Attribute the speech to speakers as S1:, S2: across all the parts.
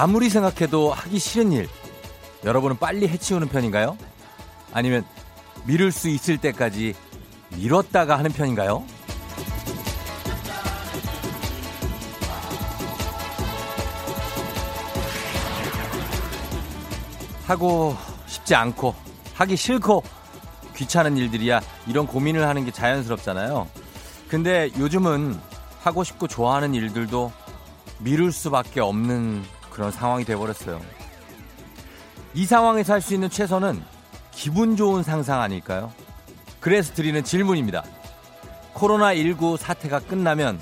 S1: 아무리 생각해도 하기 싫은 일, 여러분은 빨리 해치우는 편인가요? 아니면 미룰 수 있을 때까지 미뤘다가 하는 편인가요? 하고 싶지 않고 하기 싫고 귀찮은 일들이야 이런 고민을 하는 게 자연스럽잖아요. 근데 요즘은 하고 싶고 좋아하는 일들도 미룰 수밖에 없는 그런 상황이 돼버렸어요. 이 상황에서 할 수 있는 최선은 기분 좋은 상상 아닐까요? 그래서 드리는 질문입니다. 코로나19 사태가 끝나면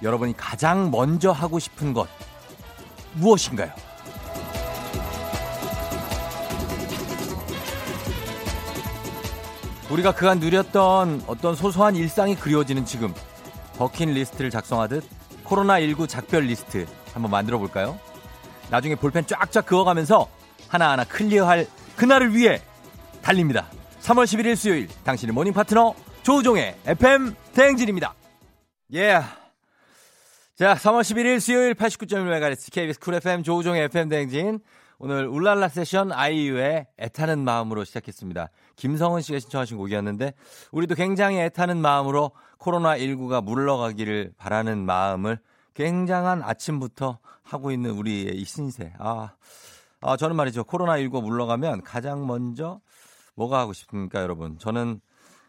S1: 여러분이 가장 먼저 하고 싶은 것 무엇인가요? 우리가 그간 누렸던 어떤 소소한 일상이 그리워지는 지금 버킷리스트를 작성하듯 코로나19 작별 리스트 한번 만들어 볼까요? 나중에 볼펜 쫙쫙 그어가면서 하나하나 클리어할 그날을 위해 달립니다. 3월 11일 수요일 당신의 morning 파트너 조우종의 FM 대행진입니다. 예. Yeah. 자, 3월 11일 수요일 89.1MHz KBS 쿨 FM 조우종의 FM 대행진 오늘 울랄라 세션 아이유의 애타는 마음으로 시작했습니다. 김성은 씨가 신청하신 곡이었는데 우리도 굉장히 애타는 마음으로 코로나19가 물러가기를 바라는 마음을 굉장한 아침부터 하고 있는 우리의 이 신세. 아, 아 저는 말이죠. 코로나19가 물러가면 가장 먼저 뭐가 하고 싶습니까, 여러분? 저는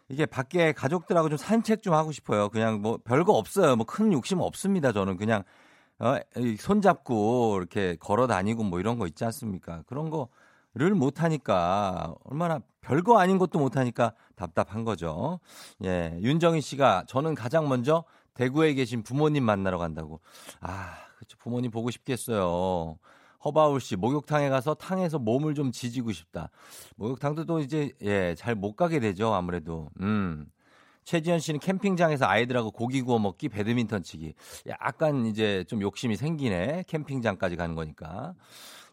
S1: 이게 밖에 가족들하고 좀 산책 좀 하고 싶어요. 그냥 뭐 별거 없어요. 뭐 큰 욕심 없습니다. 저는 그냥 어, 손잡고 이렇게 걸어 다니고 뭐 이런 거 있지 않습니까? 그런 거를 못 하니까 얼마나 별거 아닌 것도 못 하니까 답답한 거죠. 예. 윤정희 씨가 저는 가장 먼저 대구에 계신 부모님 만나러 간다고. 아, 그렇죠. 부모님 보고 싶겠어요. 허바울 씨, 목욕탕에 가서 탕에서 몸을 좀 지지고 싶다. 목욕탕도 또 이제, 예, 잘 못 가게 되죠, 아무래도. 음. 최지현 씨는 캠핑장에서 아이들하고 고기 구워 먹기, 배드민턴 치기. 약간 이제 좀 욕심이 생기네. 캠핑장까지 가는 거니까.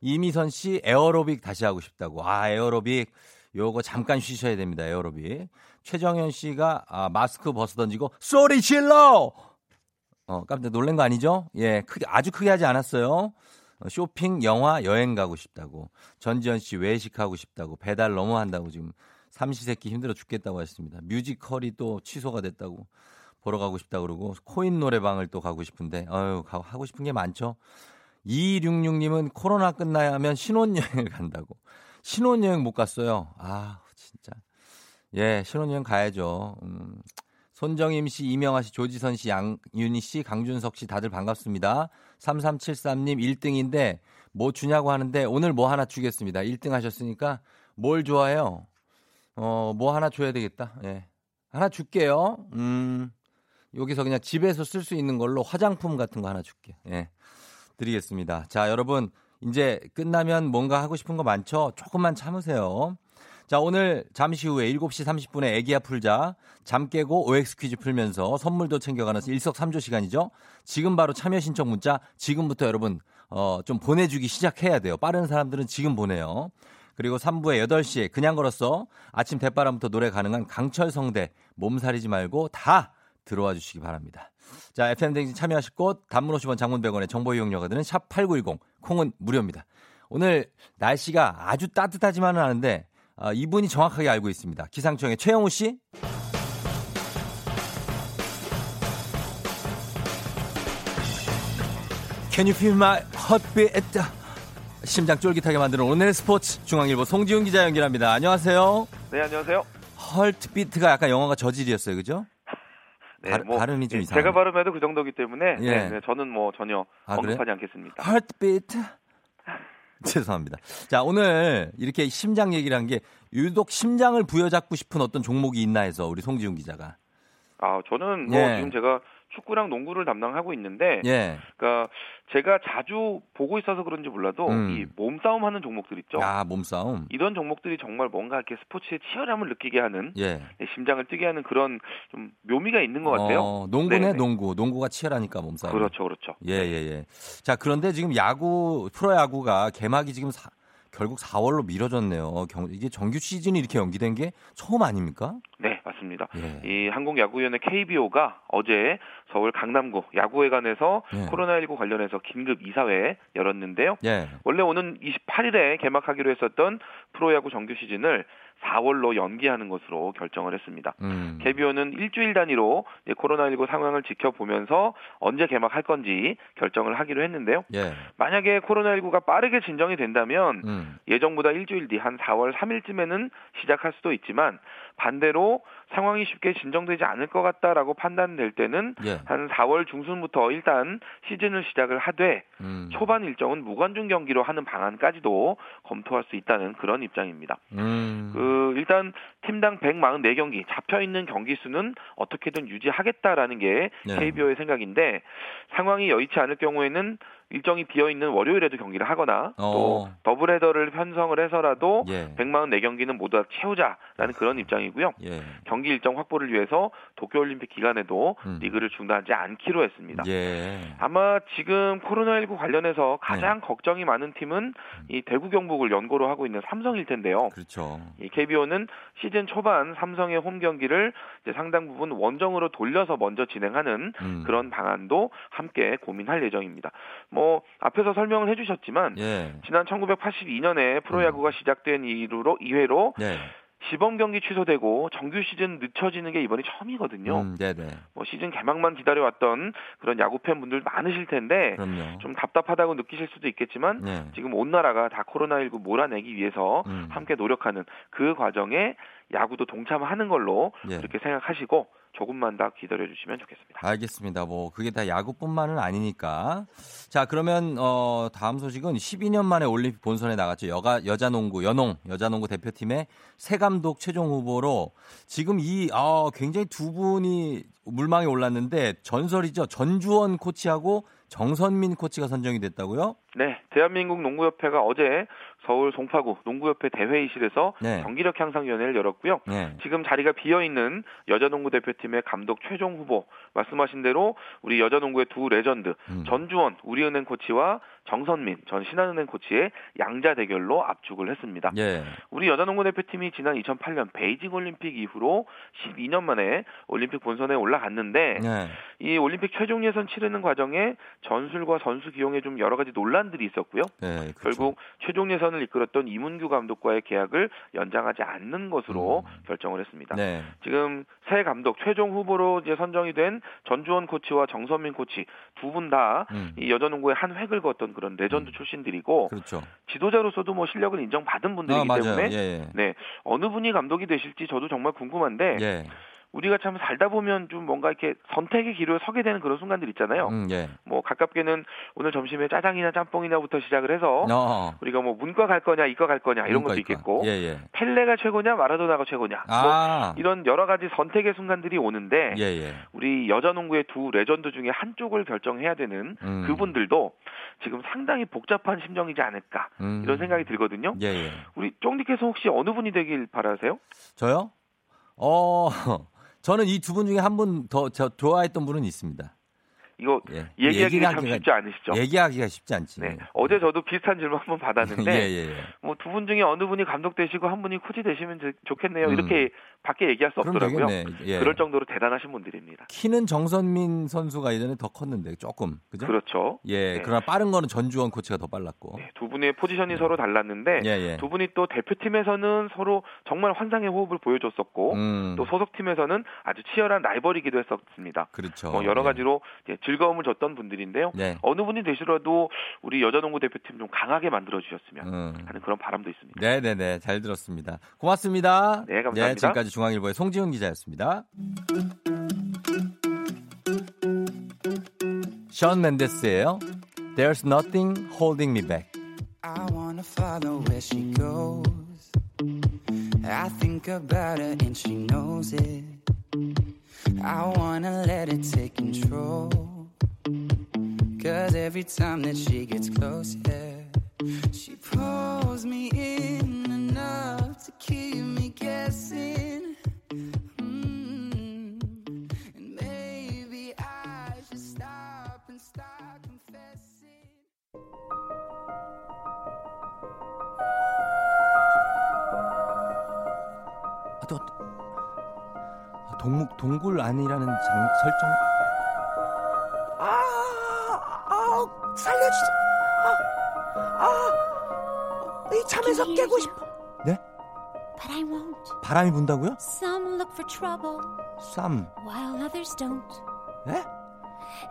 S1: 이미선 씨, 에어로빅 다시 하고 싶다고. 아, 에어로빅. 요거 잠깐 쉬셔야 됩니다, 에어로빅. 최정현 씨가 아, 마스크 벗어 던지고, 소리 질러! 어, 깜짝 놀란 거 아니죠? 예, 크게, 아주 크게 하지 않았어요. 어, 쇼핑, 영화, 여행 가고 싶다고. 전지현 씨 외식하고 싶다고. 배달 너무 한다고 지금 삼시세끼 힘들어 죽겠다고 하셨습니다. 뮤지컬이 또 취소가 됐다고 보러 가고 싶다 그러고 코인 노래방을 또 가고 싶은데 아유 하고 싶은 게 많죠. 2266님은 코로나 끝나야면 신혼여행을 간다고. 신혼여행 못 갔어요. 아 진짜. 예 신혼여행 가야죠. 음. 손정임 씨, 이명아 씨, 조지선 씨, 양윤희 씨, 강준석 씨 다들 반갑습니다. 3373님 1등인데 뭐 주냐고 하는데 오늘 뭐 하나 주겠습니다. 1등 하셨으니까 뭘 좋아해요? 어, 뭐 하나 줘야 되겠다. 예. 하나 줄게요. 음, 여기서 그냥 집에서 쓸 수 있는 걸로 화장품 같은 거 하나 줄게. 예. 드리겠습니다. 자, 여러분, 이제 끝나면 뭔가 하고 싶은 거 많죠? 조금만 참으세요. 자, 오늘 잠시 후에 7시 30분에 애기야 풀자. 잠 깨고 OX 퀴즈 풀면서 선물도 챙겨가는 일석삼조 시간이죠. 지금 바로 참여 신청 문자 지금부터 여러분 어, 좀 보내주기 시작해야 돼요. 빠른 사람들은 지금 보내요. 그리고 3부에 8시에 그냥 걸었어. 아침 대바람부터 노래 가능한 강철 성대 몸살이지 말고 다 들어와 주시기 바랍니다. 자, FM댕진 참여하실 곳 단문 50원 장문 100원의 정보 이용료가 드는 샵 8910 콩은 무료입니다. 오늘 날씨가 아주 따뜻하지만은 않은데 어, 이분이 정확하게 알고 있습니다. 기상청의 최영우 씨. Can you feel my heartbeat? 심장 쫄깃하게 만드는 오늘의 스포츠 중앙일보 송지훈 기자 연결합니다. 안녕하세요.
S2: 네, 안녕하세요.
S1: 헐트비트가 약간 영어가 저질이었어요, 그죠?
S2: 네,
S1: 발,
S2: 뭐
S1: 발음이 좀
S2: 예,
S1: 이상해요.
S2: 제가 발음해도 그 정도기 때문에
S1: 예.
S2: 네, 네, 저는 뭐 전혀
S1: 아,
S2: 언급하지
S1: 그래요?
S2: 않겠습니다.
S1: 헐트비트. 죄송합니다. 자, 오늘 이렇게 심장 얘기를 한 게 유독 심장을 부여잡고 싶은 어떤 종목이 있나 해서 우리 송지훈 기자가.
S2: 아, 저는 뭐
S1: 예.
S2: 지금 제가 축구랑 농구를 담당하고 있는데
S1: 예.
S2: 그러니까 제가 자주 보고 있어서 그런지 몰라도
S1: 음.
S2: 이 몸싸움 하는 종목들 있죠.
S1: 아, 몸싸움.
S2: 이런 종목들이 정말 뭔가 이렇게 스포츠의 치열함을 느끼게 하는
S1: 예.
S2: 네, 심장을 뛰게 하는 그런 좀 묘미가 있는 것 같아요.
S1: 어, 농구네,
S2: 네네.
S1: 농구. 농구가 치열하니까 몸싸움.
S2: 그렇죠, 그렇죠.
S1: 예, 예, 예. 자, 그런데 지금 야구, 프로야구가 개막이 지금 사- 결국 4월로 미뤄졌네요. 경, 이게 정규 시즌이 이렇게 연기된 게 처음 아닙니까?
S2: 네, 맞습니다.
S1: 예.
S2: 이 한국야구위원회 KBO가 어제 서울 강남구 야구회관에서
S1: 예.
S2: 코로나19 관련해서 긴급 이사회 열었는데요.
S1: 예.
S2: 원래 오는 28일에 개막하기로 했었던 프로야구 정규 시즌을 4월로 연기하는 것으로 결정을 했습니다.
S1: 음.
S2: KBO는 일주일 단위로 이제 코로나19 상황을 지켜보면서 언제 개막할 건지 결정을 하기로 했는데요.
S1: 예.
S2: 만약에 코로나19가 빠르게 진정이 된다면
S1: 음.
S2: 예정보다 일주일 뒤 한 4월 3일쯤에는 시작할 수도 있지만 반대로 상황이 쉽게 진정되지 않을 것 같다라고 판단될 때는
S1: 예.
S2: 한 4월 중순부터 일단 시즌을 시작을 하되
S1: 음.
S2: 초반 일정은 무관중 경기로 하는 방안까지도 검토할 수 있다는 그런 입장입니다.
S1: 음.
S2: 그 일단 팀당 144경기 잡혀 있는 경기 수는 어떻게든 유지하겠다라는 게
S1: 네.
S2: KBO의 생각인데 상황이 여의치 않을 경우에는 일정이 비어 있는 월요일에도 경기를 하거나 또
S1: 어.
S2: 더블 헤더를 편성을 해서라도
S1: 예.
S2: 144 경기는 모두 다 채우자라는 그런 입장이고요.
S1: 예.
S2: 경기 일정 확보를 위해서 도쿄 올림픽 기간에도
S1: 음.
S2: 리그를 중단하지 않기로 했습니다.
S1: 예.
S2: 아마 지금 코로나19 관련해서 가장 걱정이 많은 팀은 이 대구 경북을 연고로 하고 있는 삼성일 텐데요.
S1: 그렇죠.
S2: 이 KBO는 시즌 초반 삼성의 홈 경기를 이제 상당 부분 원정으로 돌려서 먼저 진행하는
S1: 음.
S2: 그런 방안도 함께 고민할 예정입니다. 뭐 앞에서 설명을 해주셨지만
S1: 예.
S2: 지난 1982년에 프로야구가 시작된 이후로 이회로
S1: 네.
S2: 시범 경기 취소되고 정규 시즌 늦춰지는 게 이번이 처음이거든요.
S1: 음, 네네.
S2: 뭐 시즌 개막만 기다려왔던 그런 야구 팬분들 많으실 텐데
S1: 그럼요.
S2: 좀 답답하다고 느끼실 수도 있겠지만
S1: 네.
S2: 지금 온 나라가 다 코로나19 몰아내기 위해서
S1: 음.
S2: 함께 노력하는 그 과정에 야구도 동참하는 걸로
S1: 예.
S2: 그렇게 생각하시고 조금만 더 기다려 주시면 좋겠습니다.
S1: 알겠습니다. 뭐 그게 다 야구뿐만은 아니니까. 자 그러면 어 다음 소식은 12년 만에 올림픽 본선에 나갔죠. 여가 여자 농구 연홍 여자 농구 대표팀의 새 감독 최종 후보로 지금 이 아, 굉장히 두 분이 물망에 올랐는데 전설이죠. 전주원 코치하고 정선민 코치가 선정이 됐다고요?
S2: 네, 대한민국 농구협회가 어제 서울 송파구 농구협회 대회의실에서
S1: 네.
S2: 경기력 향상위원회를 열었고요.
S1: 네.
S2: 지금 자리가 비어 있는 여자농구 대표팀의 감독 최종 후보 말씀하신 대로 우리 여자농구의 두 레전드
S1: 음.
S2: 전주원 우리은행 코치와 정선민 전 신한은행 코치의 양자 대결로 압축을 했습니다.
S1: 예.
S2: 우리 여자농구 대표팀이 지난 2008년 베이징 올림픽 이후로 12년 만에 올림픽 본선에 올라갔는데
S1: 네.
S2: 이 올림픽 최종 예선 치르는 과정에 전술과 선수 기용에 좀 여러 가지 논란들이 있었고요.
S1: 네. 그렇죠.
S2: 결국 최종 예선 을 이끌었던 이문규 감독과의 계약을 연장하지 않는 것으로
S1: 음.
S2: 결정을 했습니다.
S1: 네.
S2: 지금 새 감독 최종 후보로 이제 선정이 된 전주원 코치와 정선민 코치 두 분 다 이
S1: 음.
S2: 여자농구에 한 획을 그었던 그런 레전드
S1: 음.
S2: 출신들이고
S1: 그렇죠.
S2: 지도자로서도 뭐 실력을 인정받은 분들이기
S1: 아, 맞아요.
S2: 때문에
S1: 예.
S2: 네 어느 분이 감독이 되실지 저도 정말 궁금한데
S1: 예. 예.
S2: 우리가 참 살다 보면 좀 뭔가 이렇게 선택의 기로에 서게 되는 그런 순간들 있잖아요.
S1: 음, 예.
S2: 뭐 가깝게는 오늘 점심에 짜장이냐 짬뽕이냐부터 시작을 해서
S1: 어.
S2: 우리가 뭐 문과 갈 거냐 이과 갈 거냐 이런 것도 있겠고
S1: 예, 예.
S2: 펠레가 최고냐 마라도나가 최고냐 뭐
S1: 아.
S2: 이런 여러 가지 선택의 순간들이 오는데
S1: 예, 예.
S2: 우리 여자 농구의 두 레전드 중에 한쪽을 결정해야 되는
S1: 음.
S2: 그분들도 지금 상당히 복잡한 심정이지 않을까
S1: 음.
S2: 이런 생각이 들거든요.
S1: 예, 예.
S2: 우리 쫑디께서 혹시 어느 분이 되길 바라세요?
S1: 저요? 어, 저는 이 두 분 중에 한 분더저 좋아했던 분은 있습니다.
S2: 이거
S1: 예.
S2: 얘기하기 참
S1: 얘기하기가-
S2: 쉽지 않으시죠?
S1: 얘기하기가 쉽지 않지.
S2: 네. 어제 저도 비슷한 질문 한 번 받았는데
S1: 예, 예, 예.
S2: 뭐두 분 중에 어느 분이 감독 되시고 한 분이 코치 되시면 좋- 좋겠네요.
S1: 음.
S2: 이렇게 밖에 얘기할 수 없더라고요.
S1: 되겠네. 예.
S2: 그럴 정도로 대단하신 분들입니다.
S1: 키는 정선민 선수가 예전에 더 컸는데 조금 그죠?
S2: 그렇죠.
S1: 예.
S2: 네.
S1: 그러나 빠른 거는 전주원 코치가 더 빨랐고.
S2: 네, 두 분의 포지션이 서로 달랐는데
S1: 예, 예.
S2: 두 분이 또 대표팀에서는 서로 정말 환상의 호흡을 보여줬었고
S1: 음.
S2: 또 소속팀에서는 아주 치열한 라이벌이기도 했었습니다.
S1: 그렇죠.
S2: 뭐 여러
S1: 예.
S2: 가지로 즐거움을 줬던 분들인데요.
S1: 네.
S2: 어느 분이 되시더라도 우리 여자농구 대표팀 좀 강하게 만들어 주셨으면
S1: 음.
S2: 하는 그런 바람도 있습니다.
S1: 네, 네, 네. 잘 들었습니다. 고맙습니다.
S2: 네, 감사합니다.
S1: 지금까지 중앙일보의 송지훈 기자였습니다. 션 맨데스예요. There's nothing holding me back.
S3: I wanna follow where she goes. I think about her and she knows it. I wanna let it take control. Cause every time that she gets close, yeah, she pulls me in enough to keep me guessing. Mm. And maybe I should stop and start confessing.
S1: 아, 또, 동목 동굴 안이라는 장, 설정. 살려주자. 아, 아, 이 잠에서 깨고 싶어. 네?
S4: But I won't.
S1: 바람이 분다고요?
S4: Some look for trouble
S1: 쌈.
S4: while others don't.
S1: 네?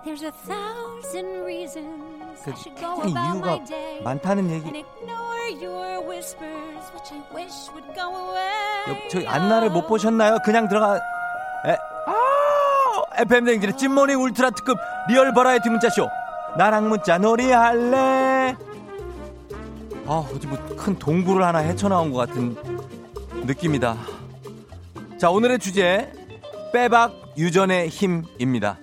S4: There's a thousand reasons
S1: 그
S4: I should go about my day
S1: 많다는
S4: and
S1: 얘기.
S4: ignore your whispers, which I wish would go away.
S1: 여, 저희 안나를 못 보셨나요? 그냥 들어가. 에, 아, FM 댕진의 찐모닝 울트라 특급 리얼 버라이티 문자쇼. 나랑 문자 놀이 할래? 아, 어디 뭐 큰 동굴을 하나 헤쳐나온 것 같은 느낌이다. 자, 오늘의 주제 빼박 유전의 힘입니다.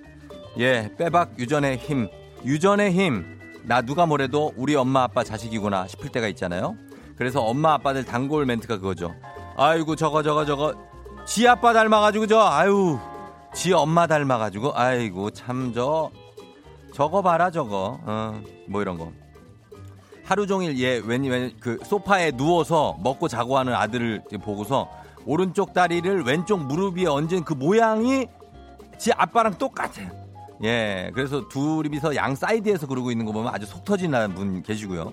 S1: 예, 빼박 유전의 힘. 유전의 힘. 나 누가 뭐래도 우리 엄마 아빠 자식이구나 싶을 때가 있잖아요. 그래서 엄마 아빠들 단골 멘트가 그거죠. 아이고 저거 저거 저거 지 아빠 닮아가지고 저 아유 지 엄마 닮아가지고 아이고 참 저 저거 봐라 저거 어 뭐 이런 거 하루 종일 얘왠그 소파에 누워서 먹고 자고 하는 아들을 보고서 오른쪽 다리를 왼쪽 무릎 위에 얹은 그 모양이 지 아빠랑 똑같아요. 예, 그래서 둘이서 양 사이드에서 그러고 있는 거 보면 아주 속 터지는 분 계시고요.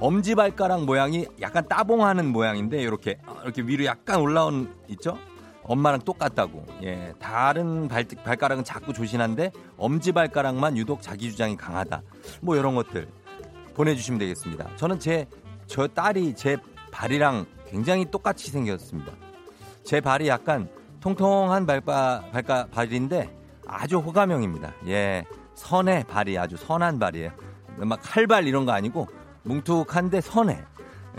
S1: 엄지발가락 모양이 약간 따봉하는 모양인데 이렇게 이렇게 위로 약간 올라온 있죠? 엄마랑 똑같다고. 예, 다른 발, 발가락은 작고 조신한데 엄지 발가락만 유독 자기 주장이 강하다. 뭐 이런 것들 보내주시면 되겠습니다. 저는 제 저 딸이 제 발이랑 굉장히 똑같이 생겼습니다. 제 발이 약간 통통한 발바, 발가, 발인데 아주 호감형입니다. 예. 선의 발이 아주 선한 발이에요. 막 칼발 이런 거 아니고 뭉툭한데 선해.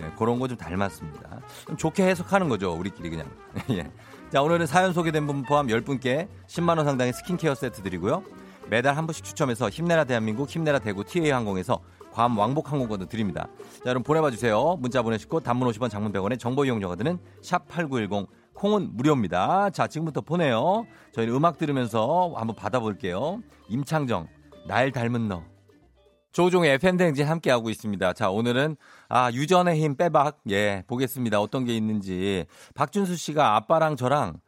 S1: 예, 그런 거 좀 닮았습니다. 좀 좋게 해석하는 거죠. 우리끼리 그냥. 예. 자, 오늘은 사연 소개된 분 포함 10분께 10만원 상당의 스킨케어 세트 드리고요. 매달 한 분씩 추첨해서 힘내라 대한민국, 힘내라 대구 TA항공에서 괌 왕복 항공권도 드립니다. 자, 여러분 보내봐 주세요. 문자 보내시고 단문 50원 장문 100원에 정보 이용료가 드는 샵 8910 콩은 무료입니다. 자, 지금부터 보내요. 저희는 음악 들으면서 한번 받아볼게요. 임창정, 날 닮은 너. 조종의 FM대행진 함께하고 있습니다. 자, 오늘은, 아, 유전의 힘 빼박. 예, 보겠습니다. 어떤 게 있는지. 박준수 씨가 아빠랑 저랑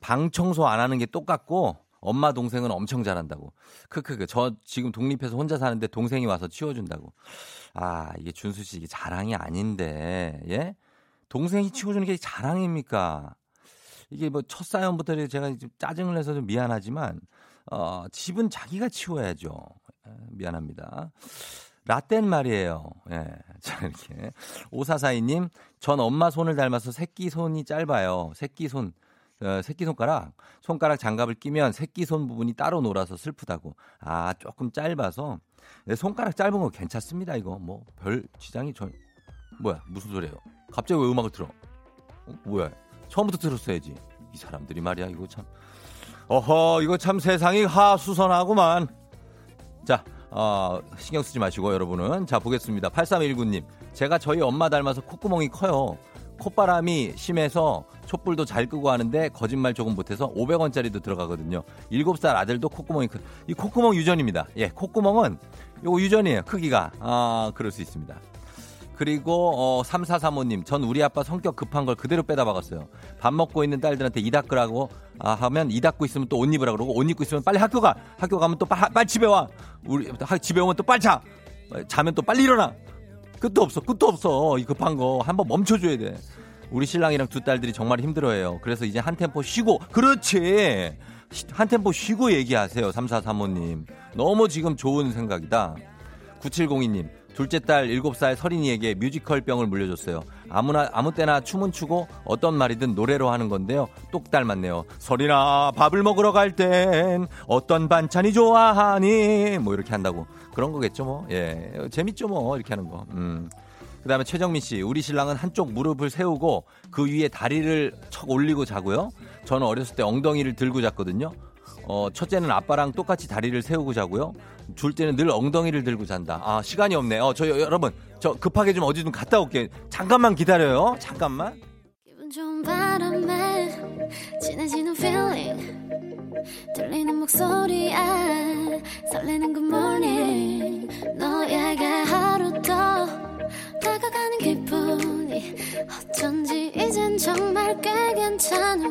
S1: 방 청소 안 하는 게 똑같고, 엄마 동생은 엄청 잘한다고. 크크크. 저 지금 독립해서 혼자 사는데 동생이 와서 치워준다고. 아, 이게 준수 씨 이게 자랑이 아닌데, 예? 동생이 치워주는 게 자랑입니까? 이게 뭐 첫 사연부터 제가 좀 짜증을 내서 좀 미안하지만 어, 집은 자기가 치워야죠. 에, 미안합니다. 라떼는 말이에요. 예. 자, 이렇게. 오사사이님, 전 엄마 손을 닮아서 새끼 손이 짧아요. 새끼 손. 어, 새끼 손가락, 손가락 장갑을 끼면 새끼 손 부분이 따로 놀아서 슬프다고. 아, 조금 짧아서. 내 손가락 짧은 거 괜찮습니다, 이거. 뭐, 별 지장이 전. 뭐야, 무슨 소리예요? 갑자기 왜 음악을 틀어? 어, 뭐야? 처음부터 들었어야지. 이 사람들이 말이야, 이거 참. 어허, 이거 참 세상이 하수선하구만. 자, 어, 신경 쓰지 마시고, 여러분은. 자, 보겠습니다. 8319님. 제가 저희 엄마 닮아서 콧구멍이 커요. 콧바람이 심해서 촛불도 잘 끄고 하는데 거짓말 조금 못해서 500원짜리도 들어가거든요. 7살 아들도 콧구멍이 큰. 이 콧구멍 유전입니다. 예, 콧구멍은 요거 유전이에요. 크기가. 아, 그럴 수 있습니다. 그리고 어 3435님 전 우리 아빠 성격 급한 걸 그대로 빼다 박았어요. 밥 먹고 있는 딸들한테 이 닦으라고 아, 하면 이 닦고 있으면 또 옷 입으라 그러고 옷 입고 있으면 빨리 학교 가. 학교 가면 또 빨리, 빨리 집에 와. 우리 하- 집에 오면 또 빨리 자. 자면 또 빨리 일어나. 끝도 없어. 끝도 없어. 이 급한 거 한번 멈춰줘야 돼. 우리 신랑이랑 두 딸들이 정말 힘들어해요. 그래서 이제 한 템포 쉬고 그렇지. 시- 한 템포 쉬고 얘기하세요. 3435님. 너무 지금 좋은 생각이다. 9702님. 둘째 딸 7살 서린이에게 뮤지컬 병을 물려줬어요. 아무나 아무 때나 춤을 추고 어떤 말이든 노래로 하는 건데요. 똑 닮았네요. 서린아 밥을 먹으러 갈 땐 어떤 반찬이 좋아하니? 뭐 이렇게 한다고. 그런 거겠죠 뭐. 예. 재밌죠 뭐 이렇게 하는 거. 음. 그다음에 최정민 씨, 우리 신랑은 한쪽 무릎을 세우고 그 위에 다리를 척 올리고 자고요. 저는 어렸을 때 엉덩이를 들고 잤거든요. 어, 첫째는 아빠랑 똑같이 다리를 세우고 자고요. 둘째는 늘 엉덩이를 들고 잔다. 아, 시간이 없네. 어, 저 여러분, 저 급하게 좀 어디 좀 갔다 올게. 잠깐만 기다려요. 잠깐만.
S4: feeling 다가가는 기분이 어쩐지 이젠 정말 꽤 괜찮아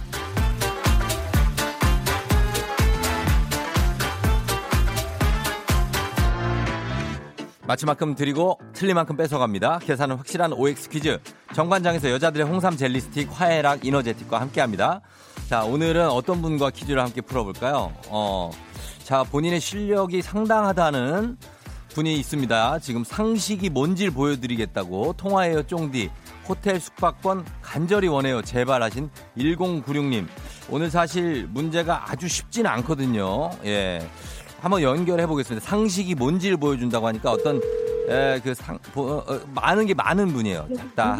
S1: 맞힌 만큼 드리고 틀린 만큼 뺏어갑니다. 계산은 확실한 OX 퀴즈. 정관장에서 여자들의 홍삼 젤리 스틱 화해락 이너제틱과 함께합니다. 자 오늘은 어떤 분과 퀴즈를 함께 풀어볼까요? 어, 자 본인의 실력이 상당하다는 분이 있습니다. 지금 상식이 뭔지를 보여드리겠다고 통화해요 쫑디 호텔 숙박권 간절히 원해요 제발 하신 1096님 오늘 사실 문제가 아주 쉽지는 않거든요. 예. 한번 연결해 보겠습니다. 상식이 뭔지를 보여준다고 하니까 어떤 에, 그 상, 보- 어, 어, 많은 게 많은 분이에요. 작다.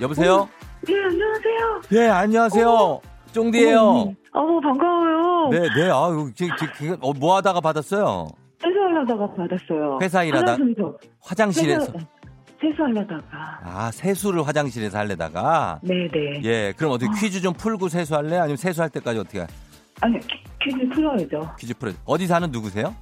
S1: 여보세요?
S5: 네, 안녕하세요.
S1: 예, 안녕하세요. 쫑디예요.
S5: 어머, 반가워요.
S1: 네, 네. 아유, 지- 지- 지- 어, 뭐 하다가 받았어요?
S5: 세수하려다가 받았어요.
S1: 회사 일하다
S5: 화장실에서.
S1: 화장실에서
S5: 세수- 세수하려다가.
S1: 아, 세수를 화장실에서 하려다가
S5: 네 네.
S1: 예, 그럼 어떻게 퀴즈 좀 풀고 세수할래? 아니면 세수할 때까지 어떻게 할-
S5: 아니, 퀴- 퀴즈 풀어야죠.
S1: 퀴즈 풀어? 어디 사는 누구세요?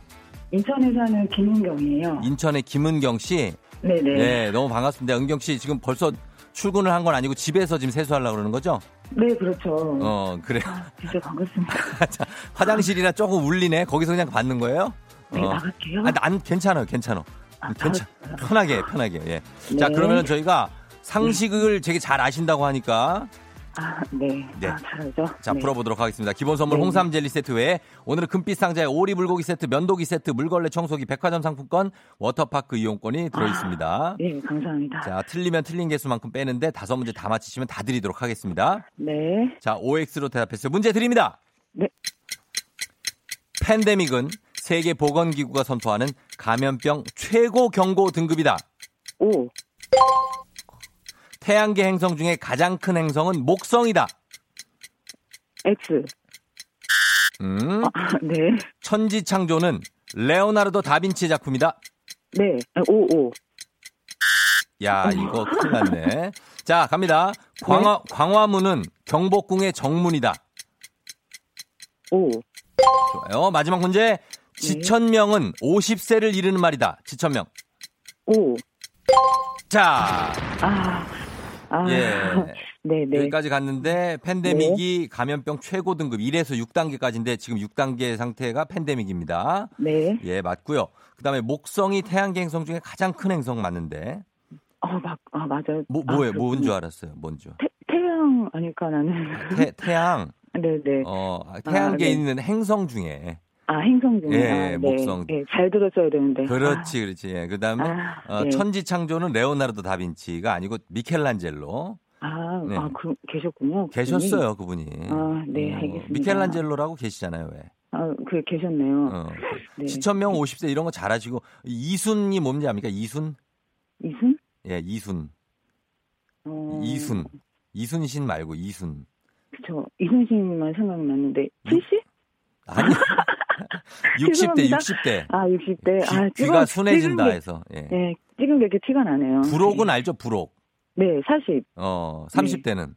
S5: 인천에 사는 김은경이에요.
S1: 인천의 김은경 씨.
S5: 네네.
S1: 예, 너무 반갑습니다. 은경 씨 지금 벌써 출근을 한 건 아니고 집에서 지금 세수하려고 그러는 거죠?
S5: 네, 그렇죠.
S1: 어, 그래.
S5: 아, 진짜 반갑습니다.
S1: 자, 화장실이라 조금 울리네. 거기서 그냥 받는 거예요?
S5: 네,
S1: 어.
S5: 나갈게요.
S1: 아, 난 괜찮아요. 괜찮아.
S5: 아,
S1: 괜찮. 편하게, 편하게. 예. 자,
S5: 네.
S1: 그러면 저희가 상식을 되게 잘 아신다고 하니까
S5: 아, 네.
S1: 네.
S5: 아, 잘 알죠.
S1: 자,
S5: 네.
S1: 풀어보도록 하겠습니다. 기본 선물
S5: 네.
S1: 홍삼 젤리 세트 외에 오늘은 금빛 상자에 오리 불고기 세트, 면도기 세트, 물걸레 청소기, 백화점 상품권, 워터파크 이용권이 들어 있습니다.
S5: 네, 감사합니다.
S1: 자, 틀리면 틀린 개수만큼 빼는데 다섯 문제 다 맞히시면 다 드리도록 하겠습니다.
S5: 네.
S1: 자, OX로 대답했어요. 문제 드립니다.
S5: 네.
S1: 팬데믹은 세계 보건 기구가 선포하는 감염병 최고 경고 등급이다.
S5: 오.
S1: 태양계 행성 중에 가장 큰 행성은 목성이다.
S5: X.
S1: 음,
S5: 아, 네.
S1: 천지 창조는 레오나르도 다빈치 작품이다.
S5: 네. 아, 오, 오.
S1: 야, 이거 큰일 났네. 자, 갑니다. 광화, 광화문은 경복궁의 정문이다.
S5: 오.
S1: 좋아요. 마지막 문제. 지천명은 50세를 이르는 말이다. 지천명.
S5: 오.
S1: 자,
S5: 아. 아.
S1: 예.
S5: 네네.
S1: 여기까지 갔는데 팬데믹이 감염병 최고 등급 1에서 6단계까지인데 지금 6단계 상태가 팬데믹입니다.
S5: 네.
S1: 예, 맞고요. 그다음에 목성이 태양계 행성 중에 가장 큰 행성 맞는데
S5: 어, 막, 아, 맞아요.
S1: 뭐
S5: 아,
S1: 뭐예요?
S5: 그렇군요.
S1: 뭔줄 알았어요? 뭔 줄?
S5: 태, 태양 아닐까, 나는.
S1: 태, 태양
S5: 네네.
S1: 어, 태양계에
S5: 네.
S1: 있는 행성 중에
S5: 아, 행성 중에.
S1: 예,
S5: 아, 네.
S1: 목성.
S5: 예, 잘 들었어야 되는데.
S1: 그렇지, 그렇지. 예. 그다음에
S5: 아,
S1: 어,
S5: 네.
S1: 천지 창조는 레오나르도 다빈치가 아니고 미켈란젤로
S5: 아,
S1: 네.
S5: 아, 그, 계셨군요. 그분이.
S1: 계셨어요, 그분이.
S5: 아, 네,
S1: 어,
S5: 알겠습니다.
S1: 미켈란젤로라고 계시잖아요, 왜?
S5: 아, 그, 계셨네요.
S1: 어.
S5: 네.
S1: 지천명 50세 이런 거 잘하시고 이순이 뭔지 압니까? 이순?
S5: 이순?
S1: 예, 이순.
S5: 어,
S1: 이순. 이순신 말고 이순.
S5: 그쵸. 이순신만 생각났는데. 70?
S1: 아니. 60대,
S5: 죄송합니다.
S1: 60대.
S5: 아, 60대.
S1: 귀,
S5: 아,
S1: 귀가
S5: 찍은-
S1: 순해진다 해서. 예.
S5: 네, 찍은 게 이렇게 티가 나네요.
S1: 부록은 알죠, 부록.
S5: 네, 40.
S1: 어,
S5: 네.
S1: 30대는.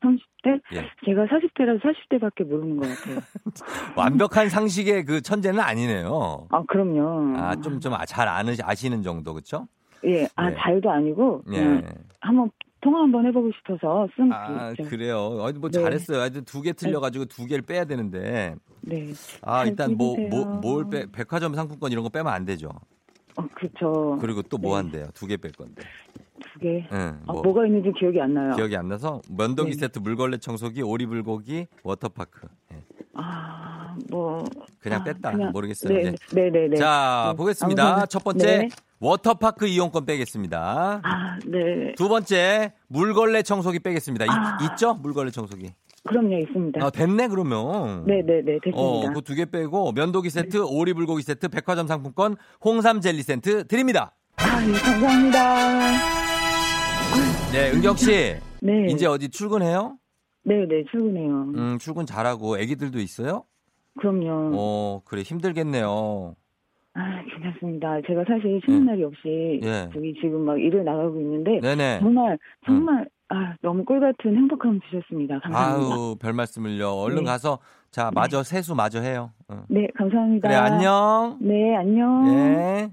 S5: 30대?
S1: 예.
S5: 제가 40대라서 40대밖에 모르는 것 같아요.
S1: 완벽한 상식의 그 천재는 아니네요.
S5: 아, 그럼요.
S1: 아, 좀, 좀 잘 아시는 정도, 그쵸?
S5: 예, 아,
S1: 예.
S5: 잘도 아니고,
S1: 예.
S5: 그냥 한번 통화 한번 해보고 싶어서 쓴
S1: 아,
S5: 글이죠.
S1: 그래요. 어, 뭐
S5: 네.
S1: 잘했어요. 하여튼 두개 틀려가지고 두 개를 빼야 되는데.
S5: 네.
S1: 아,
S5: 잘
S1: 일단 뭐, 뭐,
S5: 찍으세요.
S1: 뭘 빼, 백화점 상품권 이런 거 빼면 안 되죠.
S5: 어, 그쵸.
S1: 그리고 또뭐
S5: 네.
S1: 한대요? 두 개 뺄 건데.
S5: 두 개.
S1: 응,
S5: 아,
S1: 뭐.
S5: 뭐가 있는지 기억이 안 나요.
S1: 기억이 안 나서 면도기
S5: 네.
S1: 세트, 물걸레 청소기, 오리불고기, 워터파크. 예.
S5: 아, 뭐.
S1: 그냥
S5: 아,
S1: 뺐다.
S5: 그냥-
S1: 모르겠어요.
S5: 네,
S1: 이제.
S5: 네, 네, 네.
S1: 자,
S5: 네.
S1: 보겠습니다.
S5: 아무튼,
S1: 첫 번째
S5: 네.
S1: 워터파크 이용권 빼겠습니다.
S5: 아, 네.
S1: 두 번째 물걸레 청소기 빼겠습니다. 있-
S5: 아.
S1: 있 죠? 물걸레 청소기.
S5: 그럼요, 있습니다.
S1: 아, 됐네 그러면.
S5: 네, 네, 네, 됐습니다.
S1: 어, 그 두 개 빼고 면도기 세트, 오리 불고기 세트, 백화점 상품권, 홍삼 젤리 세트 드립니다.
S5: 아, 예, 감사합니다.
S1: 네, 은경 씨.
S5: 네.
S1: 이제 어디 출근해요?
S5: 네, 네, 출근해요.
S1: 음, 출근 잘하고 아기들도 있어요?
S5: 그럼요.
S1: 어, 그래 힘들겠네요.
S5: 아, 괜찮습니다. 제가 사실 쉬는 날이 없이
S1: 예.
S5: 저기 지금 막 일을 나가고 있는데
S1: 네네.
S5: 정말 정말 아, 너무 꿀 같은 행복함 주셨습니다. 감사합니다.
S1: 아유, 별 말씀을요. 얼른
S5: 네.
S1: 가서 자, 마저 세수 마저 해요. 어.
S5: 네, 감사합니다.
S1: 그래, 안녕.
S5: 네, 안녕.
S1: 예.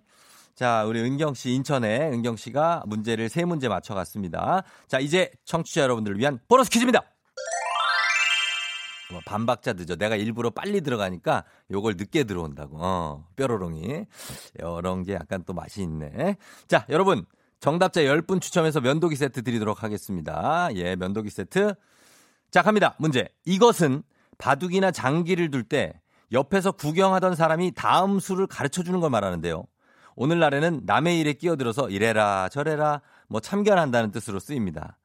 S1: 자, 우리 은경 씨 인천에 은경 씨가 문제를 세 문제 맞춰 갔습니다. 자, 이제 청취자 여러분들을 위한 보너스 퀴즈입니다. 뭐 반박자 늦어. 내가 일부러 빨리 들어가니까 요걸 늦게 들어온다고. 어, 뾰로롱이. 요런 게 약간 또 맛이 있네. 자, 여러분. 정답자 10분 추첨해서 면도기 세트 드리도록 하겠습니다. 예, 면도기 세트. 자, 갑니다. 문제. 이것은 바둑이나 장기를 둘 때 옆에서 구경하던 사람이 다음 수를 가르쳐 주는 걸 말하는데요. 오늘날에는 남의 일에 끼어들어서 이래라 저래라 뭐 참견한다는 뜻으로 쓰입니다.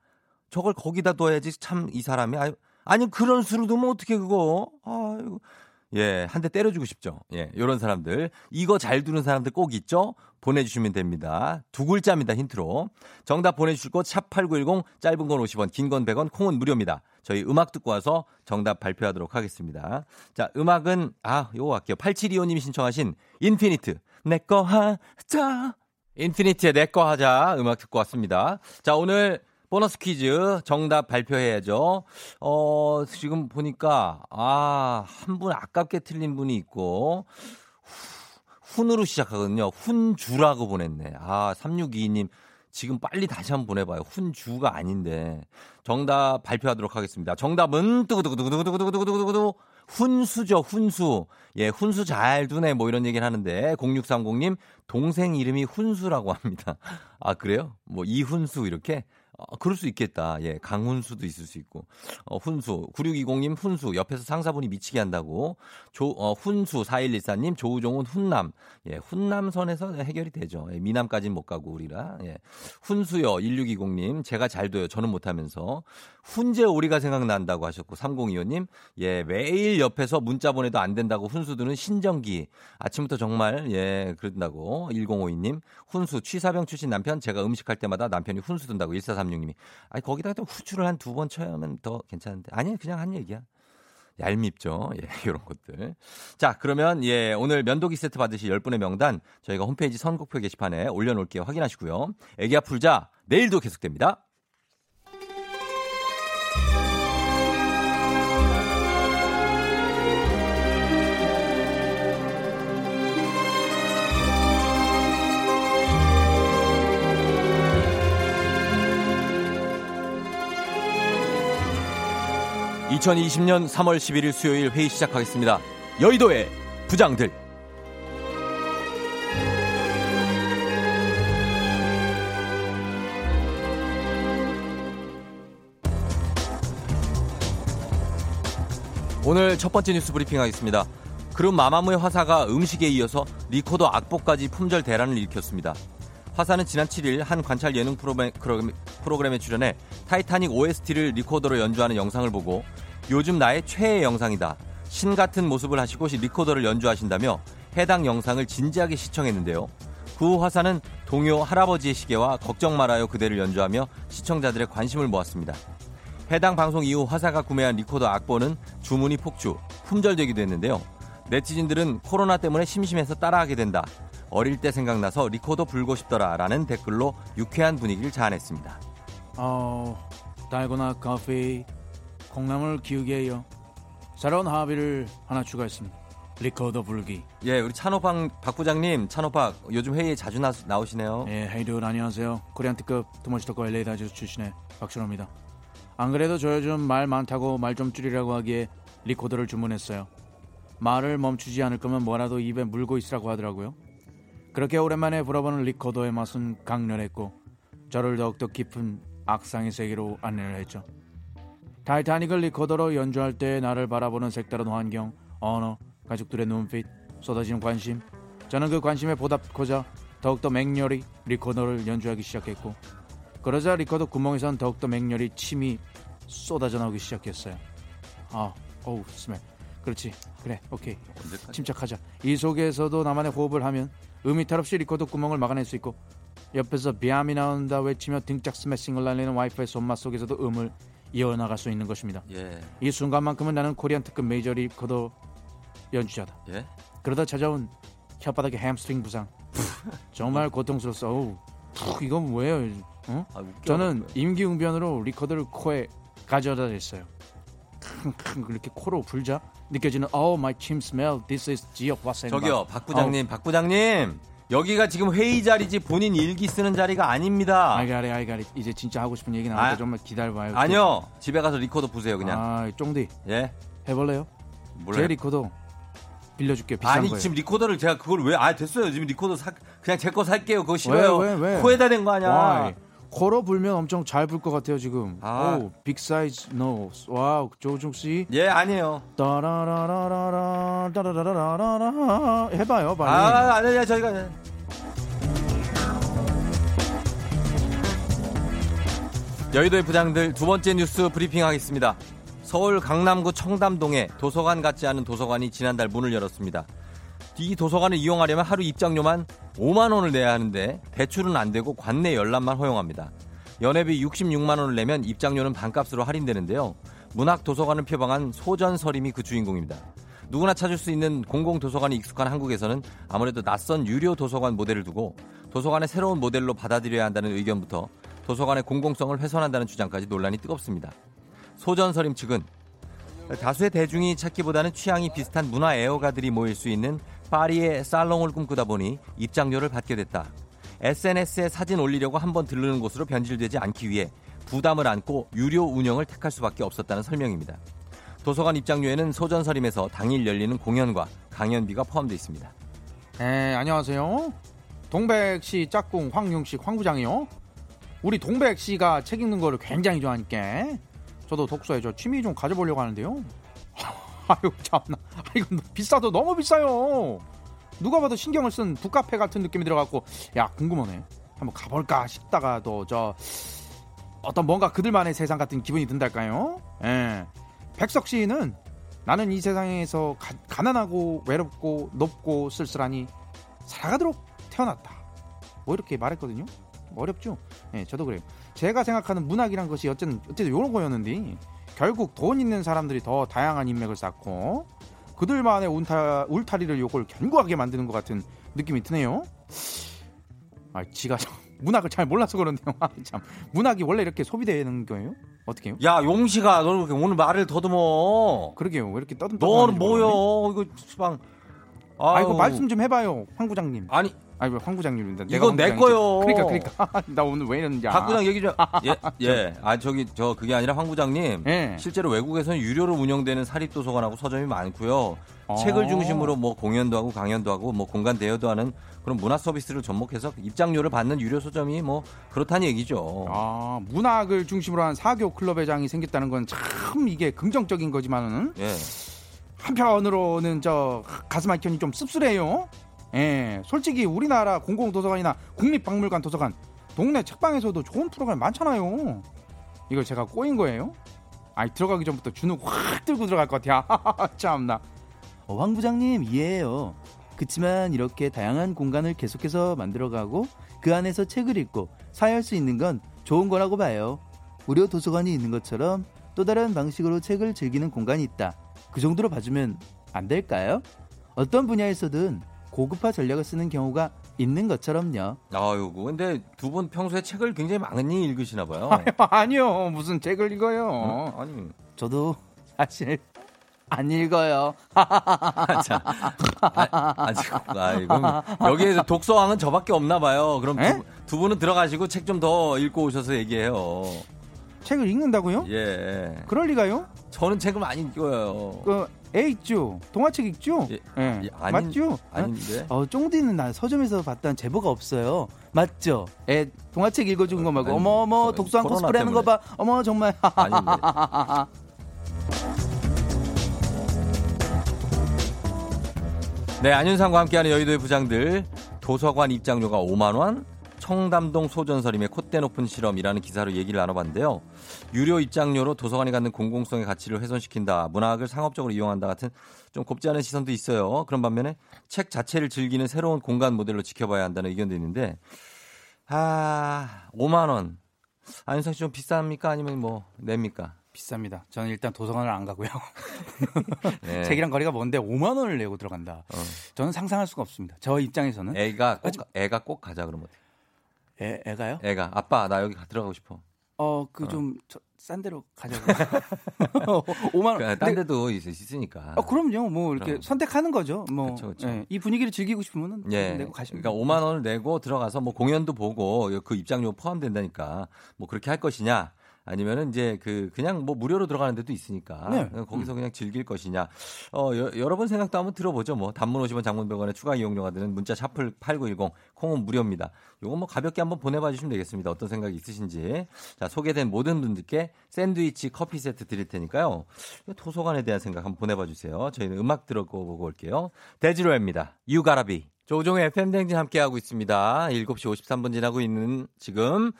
S1: 저걸 거기다 둬야지 참 이 사람이 아유 아니 그런 수를 두면 어떻게 그거? 아이고. 예 한 대 때려주고 싶죠. 예 요런 사람들. 이거 잘 두는 사람들 꼭 있죠? 보내주시면 됩니다. 두 글자입니다 힌트로. 정답 보내주실 곳 샵8910 짧은 건 50원 긴 건 100원 콩은 무료입니다. 저희 음악 듣고 와서 정답 발표하도록 하겠습니다. 자 음악은 아 요거 할게요. 8725님이 신청하신 인피니트 내꺼 하자. 인피니트의 내꺼 하자 음악 듣고 왔습니다. 자 오늘 보너스 퀴즈 정답 발표해야죠. 어, 지금 보니까, 아, 한 분 아깝게 틀린 분이 있고, 훈으로 시작하거든요. 훈주라고 보냈네. 아, 3622님. 지금 빨리 다시 한번 보내봐요. 훈주가 아닌데. 정답 발표하도록 하겠습니다. 정답은, 뜨구두구두구두구두구두구두구두구. 훈수죠, 훈수. 예, 훈수 잘 두네, 뭐 이런 얘기를 하는데, 0630님, 동생 이름이 훈수라고 합니다. 아, 그래요? 뭐, 이훈수, 이렇게? 어, 그럴 수 있겠다. 예, 강훈수도 있을 수 있고. 어, 훈수. 9620님 훈수. 옆에서 상사분이 미치게 한다고. 조, 어, 훈수. 4114님 조우종은 훈남. 예, 훈남선에서 해결이 되죠. 예, 미남까지는 못 가고, 우리라. 예. 훈수요. 1620님. 제가 잘 둬요. 저는 못하면서. 훈제 오리가 생각난다고 하셨고. 3025님. 예, 매일 옆에서 문자 보내도 안 된다고 훈수두는 신정기. 아침부터 정말, 예, 그런다고. 1052님. 훈수. 취사병 출신 남편. 제가 음식할 때마다 남편이 훈수 둔다고. 1436 님이. 아니, 거기다가 또 후추를 한 두 번 쳐야 하면 더 괜찮은데. 아니, 그냥 한 얘기야. 얄밉죠. 예, 이런 것들. 자, 그러면 예, 오늘 면도기 세트 받으실 10분의 명단 저희가 홈페이지 선곡표 게시판에 올려놓을게요. 확인하시고요. 애기야 풀자 내일도 계속됩니다. (2020년 3월 11일) 수요일 회의 시작하겠습니다 여의도의 부장들 오늘 첫 번째 뉴스 브리핑 하겠습니다. 그룹 마마무의 화사가 음식에 이어서 리코더 악보까지 품절 대란을 일으켰습니다. 화사는 지난 7일 한 관찰 예능 프로그램, 프로그램에 출연해 타이타닉 OST를 리코더로 연주하는 영상을 보고 요즘 나의 최애 영상이다. 신 같은 모습을 하시고 리코더를 연주하신다며 해당 영상을 진지하게 시청했는데요. 그 후 화사는 동요 할아버지의 시계와 걱정 말아요 그대를 연주하며 시청자들의 관심을 모았습니다. 해당 방송 이후 화사가 구매한 리코더 악보는 주문이 폭주, 품절되기도 했는데요. 네티즌들은 코로나 때문에 심심해서 따라하게 된다. 어릴 때 생각나서 리코더 불고 싶더라 라는 댓글로 유쾌한 분위기를 자아냈습니다.
S6: 어, 달고나 커피, 콩나물 키우기예요. 새로운 합의를 하나 추가했습니다. 리코더 불기.
S1: 예, 우리 찬호박 박 부장님, 찬호박 요즘 회의에 자주 나, 나오시네요.
S6: 예, Hey들 안녕하세요. Korean 특급 too much talker LA 다저스 출신의 박준호입니다. 안 그래도 저 요즘 말 많다고 말 좀 줄이라고 하기에 리코더를 주문했어요. 말을 멈추지 않을 거면 뭐라도 입에 물고 있으라고 하더라고요. 그렇게 오랜만에 불어보는 리코더의 맛은 강렬했고 저를 더욱더 깊은 악상의 세계로 안내를 했죠. 타이타닉을 리코더로 연주할 때 나를 바라보는 색다른 환경, 언어, 가족들의 눈빛, 쏟아지는 관심. 저는 그 관심에 보답하고자 더욱더 맹렬히 리코더를 연주하기 시작했고 그러자 리코더 구멍에선 더욱더 맹렬히 침이 쏟아져 나오기 시작했어요. 아, 어우, smell. 그렇지. 그래, 오케이. 침착하자. 이 속에서도 나만의 호흡을 하면 음이 탈 없이 리코더 구멍을 막아낼 수 있고 옆에서 비암이 나온다 외치며 등짝 스매싱을 날리는 와이프의 손맛 속에서도 음을 이어나갈 수 있는 것입니다.
S1: 예,
S6: 이 순간만큼은 나는 Korean 특급 메이저 리코더 연주자다.
S1: 예.
S6: 그러다 찾아온 혓바닥에 햄스트링 부상. 정말. 어우, 푹, 이건 뭐예요? 어?
S1: 아.
S6: 저는 임기응변으로 리코더를 코에 가져다 댔어요. 킁킁 이렇게 코로 불자 느껴지는 Oh my 침 smell. This is 지역 화생.
S1: 저기요, 박 부장님, 박 부장님. 여기가 지금 회의 자리지 본인 일기 쓰는 자리가 아닙니다.
S6: 아이가리 아이가리 이제 진짜 하고 싶은 얘기 때
S1: 아,
S6: 정말 기다려봐요.
S1: 아니요. 집에 가서 리코더 보세요, 그냥.
S6: 아, 쫑디
S1: 예?
S6: 해볼래요?
S1: 몰라요.
S6: 제 리코더 빌려줄게 비싼
S1: 아니,
S6: 거예요.
S1: 지금 리코더를 제가 그걸 왜, 아, 됐어요. 지금 리코더 사, 그냥 제 거 살게요. 그거 싫어요.
S6: 왜, 왜, 왜?
S1: 코에다 댄 거 아니야.
S6: 와, 코로 불면 엄청 잘 불 것 같아요 지금.
S1: 아.
S6: 오, big size nose. Wow, 조우종 씨.
S1: 예, 아니에요.
S6: 따라라라라라 따라라라라라 해봐요 빨리.
S1: 아, 아니야, 저희가. 여의도의 부장들 두 번째 뉴스 브리핑 하겠습니다. 서울 강남구 청담동에 도서관 같지 않은 도서관이 지난달 문을 열었습니다. 이 도서관을 이용하려면 하루 입장료만 5만 원을 내야 하는데 대출은 안 되고 관내 열람만 허용합니다. 연회비 66만 원을 내면 입장료는 반값으로 할인되는데요. 문학 도서관을 표방한 소전서림이 그 주인공입니다. 누구나 찾을 수 있는 공공 도서관이 익숙한 한국에서는 아무래도 낯선 유료 도서관 모델을 두고 도서관의 새로운 모델로 받아들여야 한다는 의견부터 도서관의 공공성을 훼손한다는 주장까지 논란이 뜨겁습니다. 소전서림 측은 다수의 대중이 찾기보다는 취향이 비슷한 문화 애호가들이 모일 수 있는 파리의 살롱을 꿈꾸다 보니 입장료를 받게 됐다. SNS에 사진 올리려고 한번 들르는 곳으로 변질되지 않기 위해 부담을 안고 유료 운영을 택할 수밖에 없었다는 설명입니다. 도서관 입장료에는 소전서림에서 당일 열리는 공연과 강연비가 포함되어 있습니다.
S6: 네, 안녕하세요. 동백 씨 짝꿍 황용식 황부장이요. 우리 동백 씨가 책 읽는 거를 굉장히 좋아하니까 저도 독서에 저 취미 좀 가져보려고 하는데요. 아유 참나, 아, 이건 비싸도 너무 비싸요. 누가 봐도 신경을 쓴 북카페 같은 느낌이 들어갖고 야 궁금하네. 한번 가볼까 싶다가 도 저 어떤 뭔가 그들만의 세상 같은 기분이 든달까요? 예. 백석 씨는 나는 이 세상에서 가, 가난하고 외롭고 높고 쓸쓸하니 살아가도록 태어났다. 뭐 이렇게 말했거든요. 어렵죠? 예, 저도 그래요. 제가 생각하는 문학이란 것이 어쨌든 어쨌든 이런 거였는데 결국 돈 있는 사람들이 더 다양한 인맥을 쌓고 그들만의 울타, 울타리를 요걸 견고하게 만드는 것 같은 느낌이 드네요. 아, 지가 참 문학을 잘 몰라서 그런데요. 아, 참 문학이 원래 이렇게 소비되는 거예요? 어떻게요?
S1: 야 용식아 너는 그렇게 오늘 말을 더듬어.
S6: 그러게요. 왜 이렇게 떠듬
S1: 너는 뭐요? 이거 수방.
S6: 아 이거 말씀 좀 해봐요, 황 부장님.
S1: 아니
S6: 아니 왜황 부장님인데?
S1: 이거 내 거요.
S6: 그러니까 그러니까 나 오늘 왜 이러는지.
S1: 박 부장 얘기 좀. 예, 예. 아 저기 저 그게 아니라 황 부장님.
S6: 예.
S1: 실제로 외국에서는 유료로 운영되는 사립 도서관하고 서점이 많고요.
S6: 어.
S1: 책을 중심으로 뭐 공연도 하고 강연도 하고 뭐 공간 대여도 하는 그런 문화 서비스를 접목해서 입장료를 받는 유료 서점이 뭐 그렇다는 얘기죠.
S6: 아 문학을 중심으로 한 사교 클럽 회장이 생겼다는 건 참 이게 긍정적인 거지만은
S1: 예.
S6: 한편으로는 저 가슴 한켠이 좀 씁쓸해요. 예, 솔직히 우리나라 공공도서관이나 국립박물관 도서관 동네 책방에서도 좋은 프로그램 많잖아요. 이걸 제가 꼬인 거예요? 아니 들어가기 전부터 주눅 확 들고 들어갈 것 같아. 참나.
S7: 어, 황 부장님 이해해요. 그치만 이렇게 다양한 공간을 계속해서 만들어가고 그 안에서 책을 읽고 사용할 수 있는 건 좋은 거라고 봐요. 무료 도서관이 있는 것처럼 또 다른 방식으로 책을 즐기는 공간이 있다. 그 정도로 봐주면 안 될까요? 어떤 분야에서든 고급화 전략을 쓰는 경우가 있는 것처럼요.
S1: 아유, 근데 두 분 평소에 책을 굉장히 많이 읽으시나 봐요.
S6: 아니 요, 무슨 책을 읽어요.
S1: 어? 아니,
S7: 저도 사실 안 읽어요.
S1: 자, 아, 아, 지금, 아, 이건 여기에서 독서왕은 저밖에 없나 봐요. 그럼
S6: 에?
S1: 두, 두 분은 들어가시고 책 좀 더 읽고 오셔서 얘기해요.
S6: 책을 읽는다고요?
S1: 예.
S6: 그럴 리가요?
S1: 저는 책을 많이 읽어요.
S6: 그, 애 읽죠? 동화책 읽죠?
S1: 예,
S6: 예.
S1: 예, 아닌-
S6: 맞죠?
S1: 아닌데.
S7: 어, 쫑디는 나 서점에서 봤다는 제보가 없어요. 맞죠? 애 동화책 읽어준 거 말고
S1: 아니,
S7: 어머 어머
S1: 거-
S7: 독서한 코스프레 하는 거 봐. 어머 정말.
S1: 네, 안윤상과 함께하는 여의도의 부장들 도서관 입장료가 5만 원, 청담동 소전서림의 콧대 높은 실험이라는 기사로 얘기를 나눠봤는데요. 유료 입장료로 도서관이 갖는 공공성의 가치를 훼손시킨다, 문학을 상업적으로 이용한다 같은 좀 곱지 않은 시선도 있어요. 그런 반면에 책 자체를 즐기는 새로운 공간 모델로 지켜봐야 한다는 의견도 있는데, 아, 5만 원. 안윤상 씨 좀 비쌉니까? 아니면 뭐 냅니까?
S7: 비쌉니다. 저는 일단 도서관을 안 가고요.
S1: 네.
S7: 책이랑 거리가 먼데 5만 원을 내고 들어간다.
S1: 어.
S7: 저는 상상할 수가 없습니다. 저 입장에서는
S1: 애가 꼭, 애가 꼭 가자 그러면 어떡해?
S7: 애, 애가요?
S1: 애가 아빠 나 여기 가- 들어가고 싶어.
S7: 어, 그 좀싼 데로 가자고. 5만 원.
S1: 그러니까 딴 데도 있, 있으니까.
S7: 어, 그럼요. 뭐 이렇게
S1: 그럼.
S7: 선택하는 거죠. 뭐
S1: 그쵸, 그쵸.
S7: 예, 이 분위기를 즐기고 싶으면
S1: 예.
S7: 내고 가시면
S1: 그러니까 5만 원을 내고 들어가서 뭐 공연도 보고 그 입장료 포함된다니까 뭐 그렇게 할 것이냐 아니면은 이제 그 그냥 뭐 무료로 들어가는 데도 있으니까
S7: 네.
S1: 거기서 그냥 즐길 것이냐. 어 여, 여러분 생각도 한번 들어보죠 뭐. 단문 50원 장문 100원의 추가 이용료가 드는 문자 샤플 8910 콩은 무료입니다. 요거 뭐 가볍게 한번 보내봐 주시면 되겠습니다. 어떤 생각이 있으신지. 자 소개된 모든 분들께 샌드위치 커피 세트 드릴 테니까요. 도서관에 대한 생각 한번 보내봐 주세요. 저희는 음악 들어보고 올게요. 데지로입니다. 유가라비. 조종의 FM 댕진 함께하고 있습니다. 7시 53분 지나고 있는 지금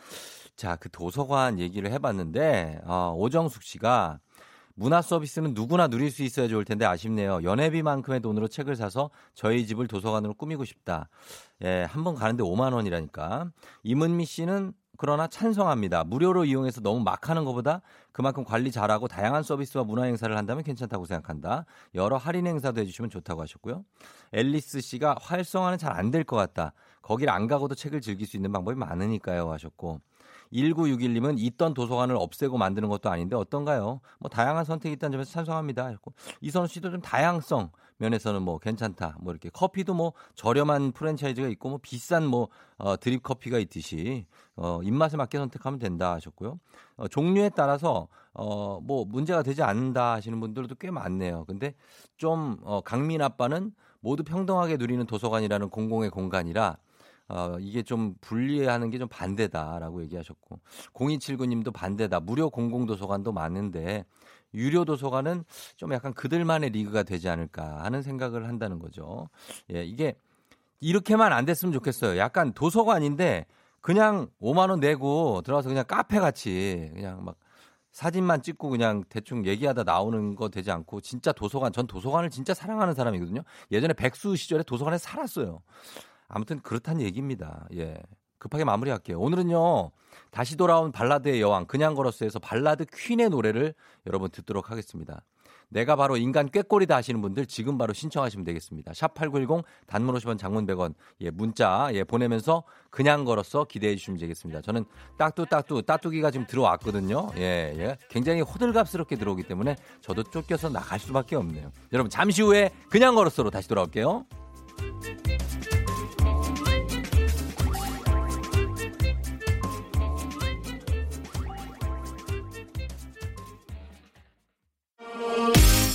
S1: 자, 그 도서관 얘기를 해봤는데, 아, 오정숙 씨가 문화 서비스는 누구나 누릴 수 있어야 좋을 텐데 아쉽네요. 연회비만큼의 돈으로 책을 사서 저희 집을 도서관으로 꾸미고 싶다. 예, 한 번 가는데 5만 원이라니까. 이문미 씨는 그러나 찬성합니다. 무료로 이용해서 너무 막 하는 것보다 그만큼 관리 잘하고 다양한 서비스와 문화 행사를 한다면 괜찮다고 생각한다. 여러 할인 행사도 해주시면 좋다고 하셨고요. 앨리스 씨가 활성화는 잘 안 될 것 같다. 거길 안 가고도 책을 즐길 수 있는 방법이 많으니까요 하셨고 1961님은 있던 도서관을 없애고 만드는 것도 아닌데 어떤가요? 뭐 다양한 선택이 있다는 점에서 찬성합니다. 이선우 씨도 좀 다양성 면에서는 뭐 괜찮다. 뭐 이렇게 커피도 뭐 저렴한 프랜차이즈가 있고 뭐 비싼 뭐 어, 드립 커피가 있듯이 어, 입맛에 맞게 선택하면 된다 하셨고요. 어, 종류에 따라서 어, 뭐 문제가 되지 않는다 하시는 분들도 꽤 많네요. 근데 좀 어, 강민 아빠는 모두 평등하게 누리는 도서관이라는 공공의 공간이라 어, 이게 좀 분리하는 게 좀 반대다라고 얘기하셨고 0279님도 반대다. 무료 공공도서관도 많은데 유료 도서관은 좀 약간 그들만의 리그가 되지 않을까 하는 생각을 한다는 거죠. 예, 이게 이렇게만 안 됐으면 좋겠어요. 약간 도서관인데 그냥 5만 원 내고 들어가서 그냥 카페 같이 그냥 막 사진만 찍고 그냥 대충 얘기하다 나오는 거 되지 않고 진짜 도서관 전 도서관을 진짜 사랑하는 사람이거든요. 예전에 백수 시절에 도서관에 살았어요. 아무튼 그렇다는 얘기입니다. 예. 급하게 마무리할게요. 오늘은요. 다시 돌아온 발라드의 여왕 그냥 걸었어에서 발라드 퀸의 노래를 여러분 듣도록 하겠습니다. 내가 바로 인간 꾀꼬리다 하시는 분들 지금 바로 신청하시면 되겠습니다. 샵 8910 단문 50원 장문 100원 예 문자 예 보내면서 그냥 걸었어 기대해 주시면 되겠습니다. 저는 딱뚜딱뚜 따뚜기가 지금 들어왔거든요. 예, 예. 굉장히 호들갑스럽게 들어오기 때문에 저도 쫓겨서 나갈 수밖에 없네요. 여러분 잠시 후에 그냥 걸었어로 다시 돌아올게요.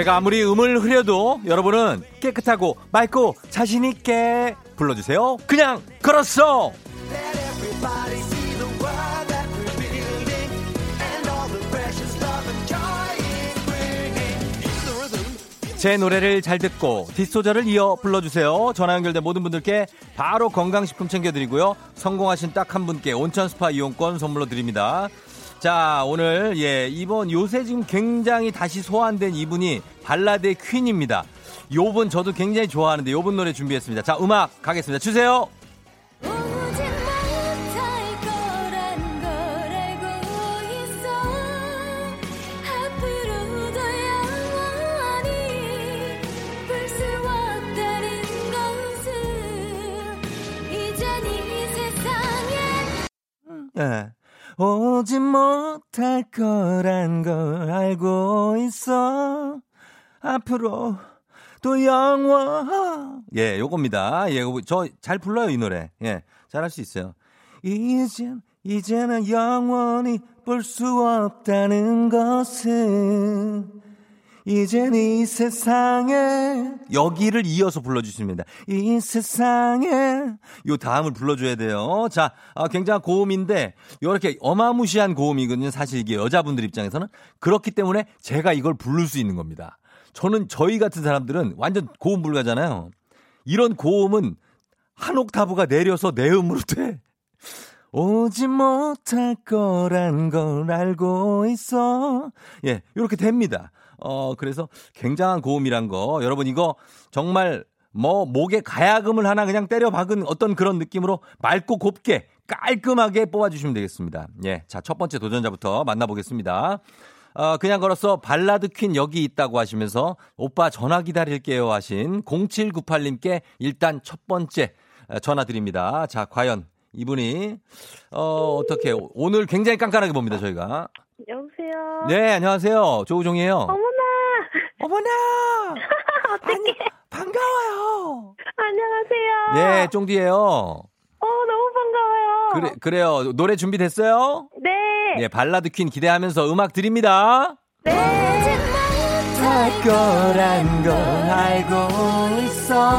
S1: 제가 아무리 음을 흐려도 여러분은 깨끗하고 맑고 자신 있게 불러주세요. 그냥 걸었어. 제 노래를 잘 듣고 뒷소절을 이어 불러주세요. 전화 연결된 모든 분들께 바로 건강식품 챙겨드리고요. 성공하신 딱 한 분께 온천 스파 이용권 선물로 드립니다. 자, 오늘, 예, 이번 요새 지금 굉장히 다시 소환된 이분이 발라드의 퀸입니다. 요분 저도 굉장히 좋아하는데 요분 노래 준비했습니다. 자, 음악 가겠습니다. 주세요!
S4: 오지
S1: 오지 못할 거란 걸 알고 있어. 앞으로 또 영원. 예, 요겁니다. 예, 저 잘 불러요, 이 노래. 예, 잘할 수 있어요. 이젠, 이제는 영원히 볼 수 없다는 것은 이젠 이 세상에 여기를 이어서 불러주십니다. 이 세상에 요 다음을 불러줘야 돼요. 자, 아, 굉장한 고음인데 이렇게 어마무시한 고음이거든요. 사실 이게 여자분들 입장에서는 그렇기 때문에 제가 이걸 부를 수 있는 겁니다. 저는 저희 같은 사람들은 완전 고음 불가잖아요. 이런 고음은 한 옥타브가 내려서 내 음으로 돼. 오지 못할 거란 걸 알고 있어. 예, 이렇게 됩니다. 어, 그래서 굉장한 고음이란 거. 여러분 이거 정말 뭐 목에 가야금을 하나 그냥 때려 박은 어떤 그런 느낌으로 맑고 곱게 깔끔하게 뽑아주시면 되겠습니다. 예, 자, 첫 번째 도전자부터 만나보겠습니다. 어, 그냥 걸어서 발라드 퀸 여기 있다고 하시면서 오빠 전화 기다릴게요 하신 0798님께 일단 첫 번째 어, 전화 드립니다. 자, 과연 이분이 어, 어떻게 오늘 굉장히 깐깐하게 봅니다, 저희가.
S8: 여보세요.
S1: 네, 안녕하세요. 조우종이에요.
S8: 어머나.
S1: 어머나. 아니, 반가워요.
S8: 안녕하세요.
S1: 예, 쫑디예요.
S8: 어 너무 반가워요.
S1: 그래 그래요. 노래 준비됐어요?
S8: 네.
S1: 예, 발라드 퀸 기대하면서 음악 드립니다.
S8: 네.
S1: 할 거란 걸 알고 있어.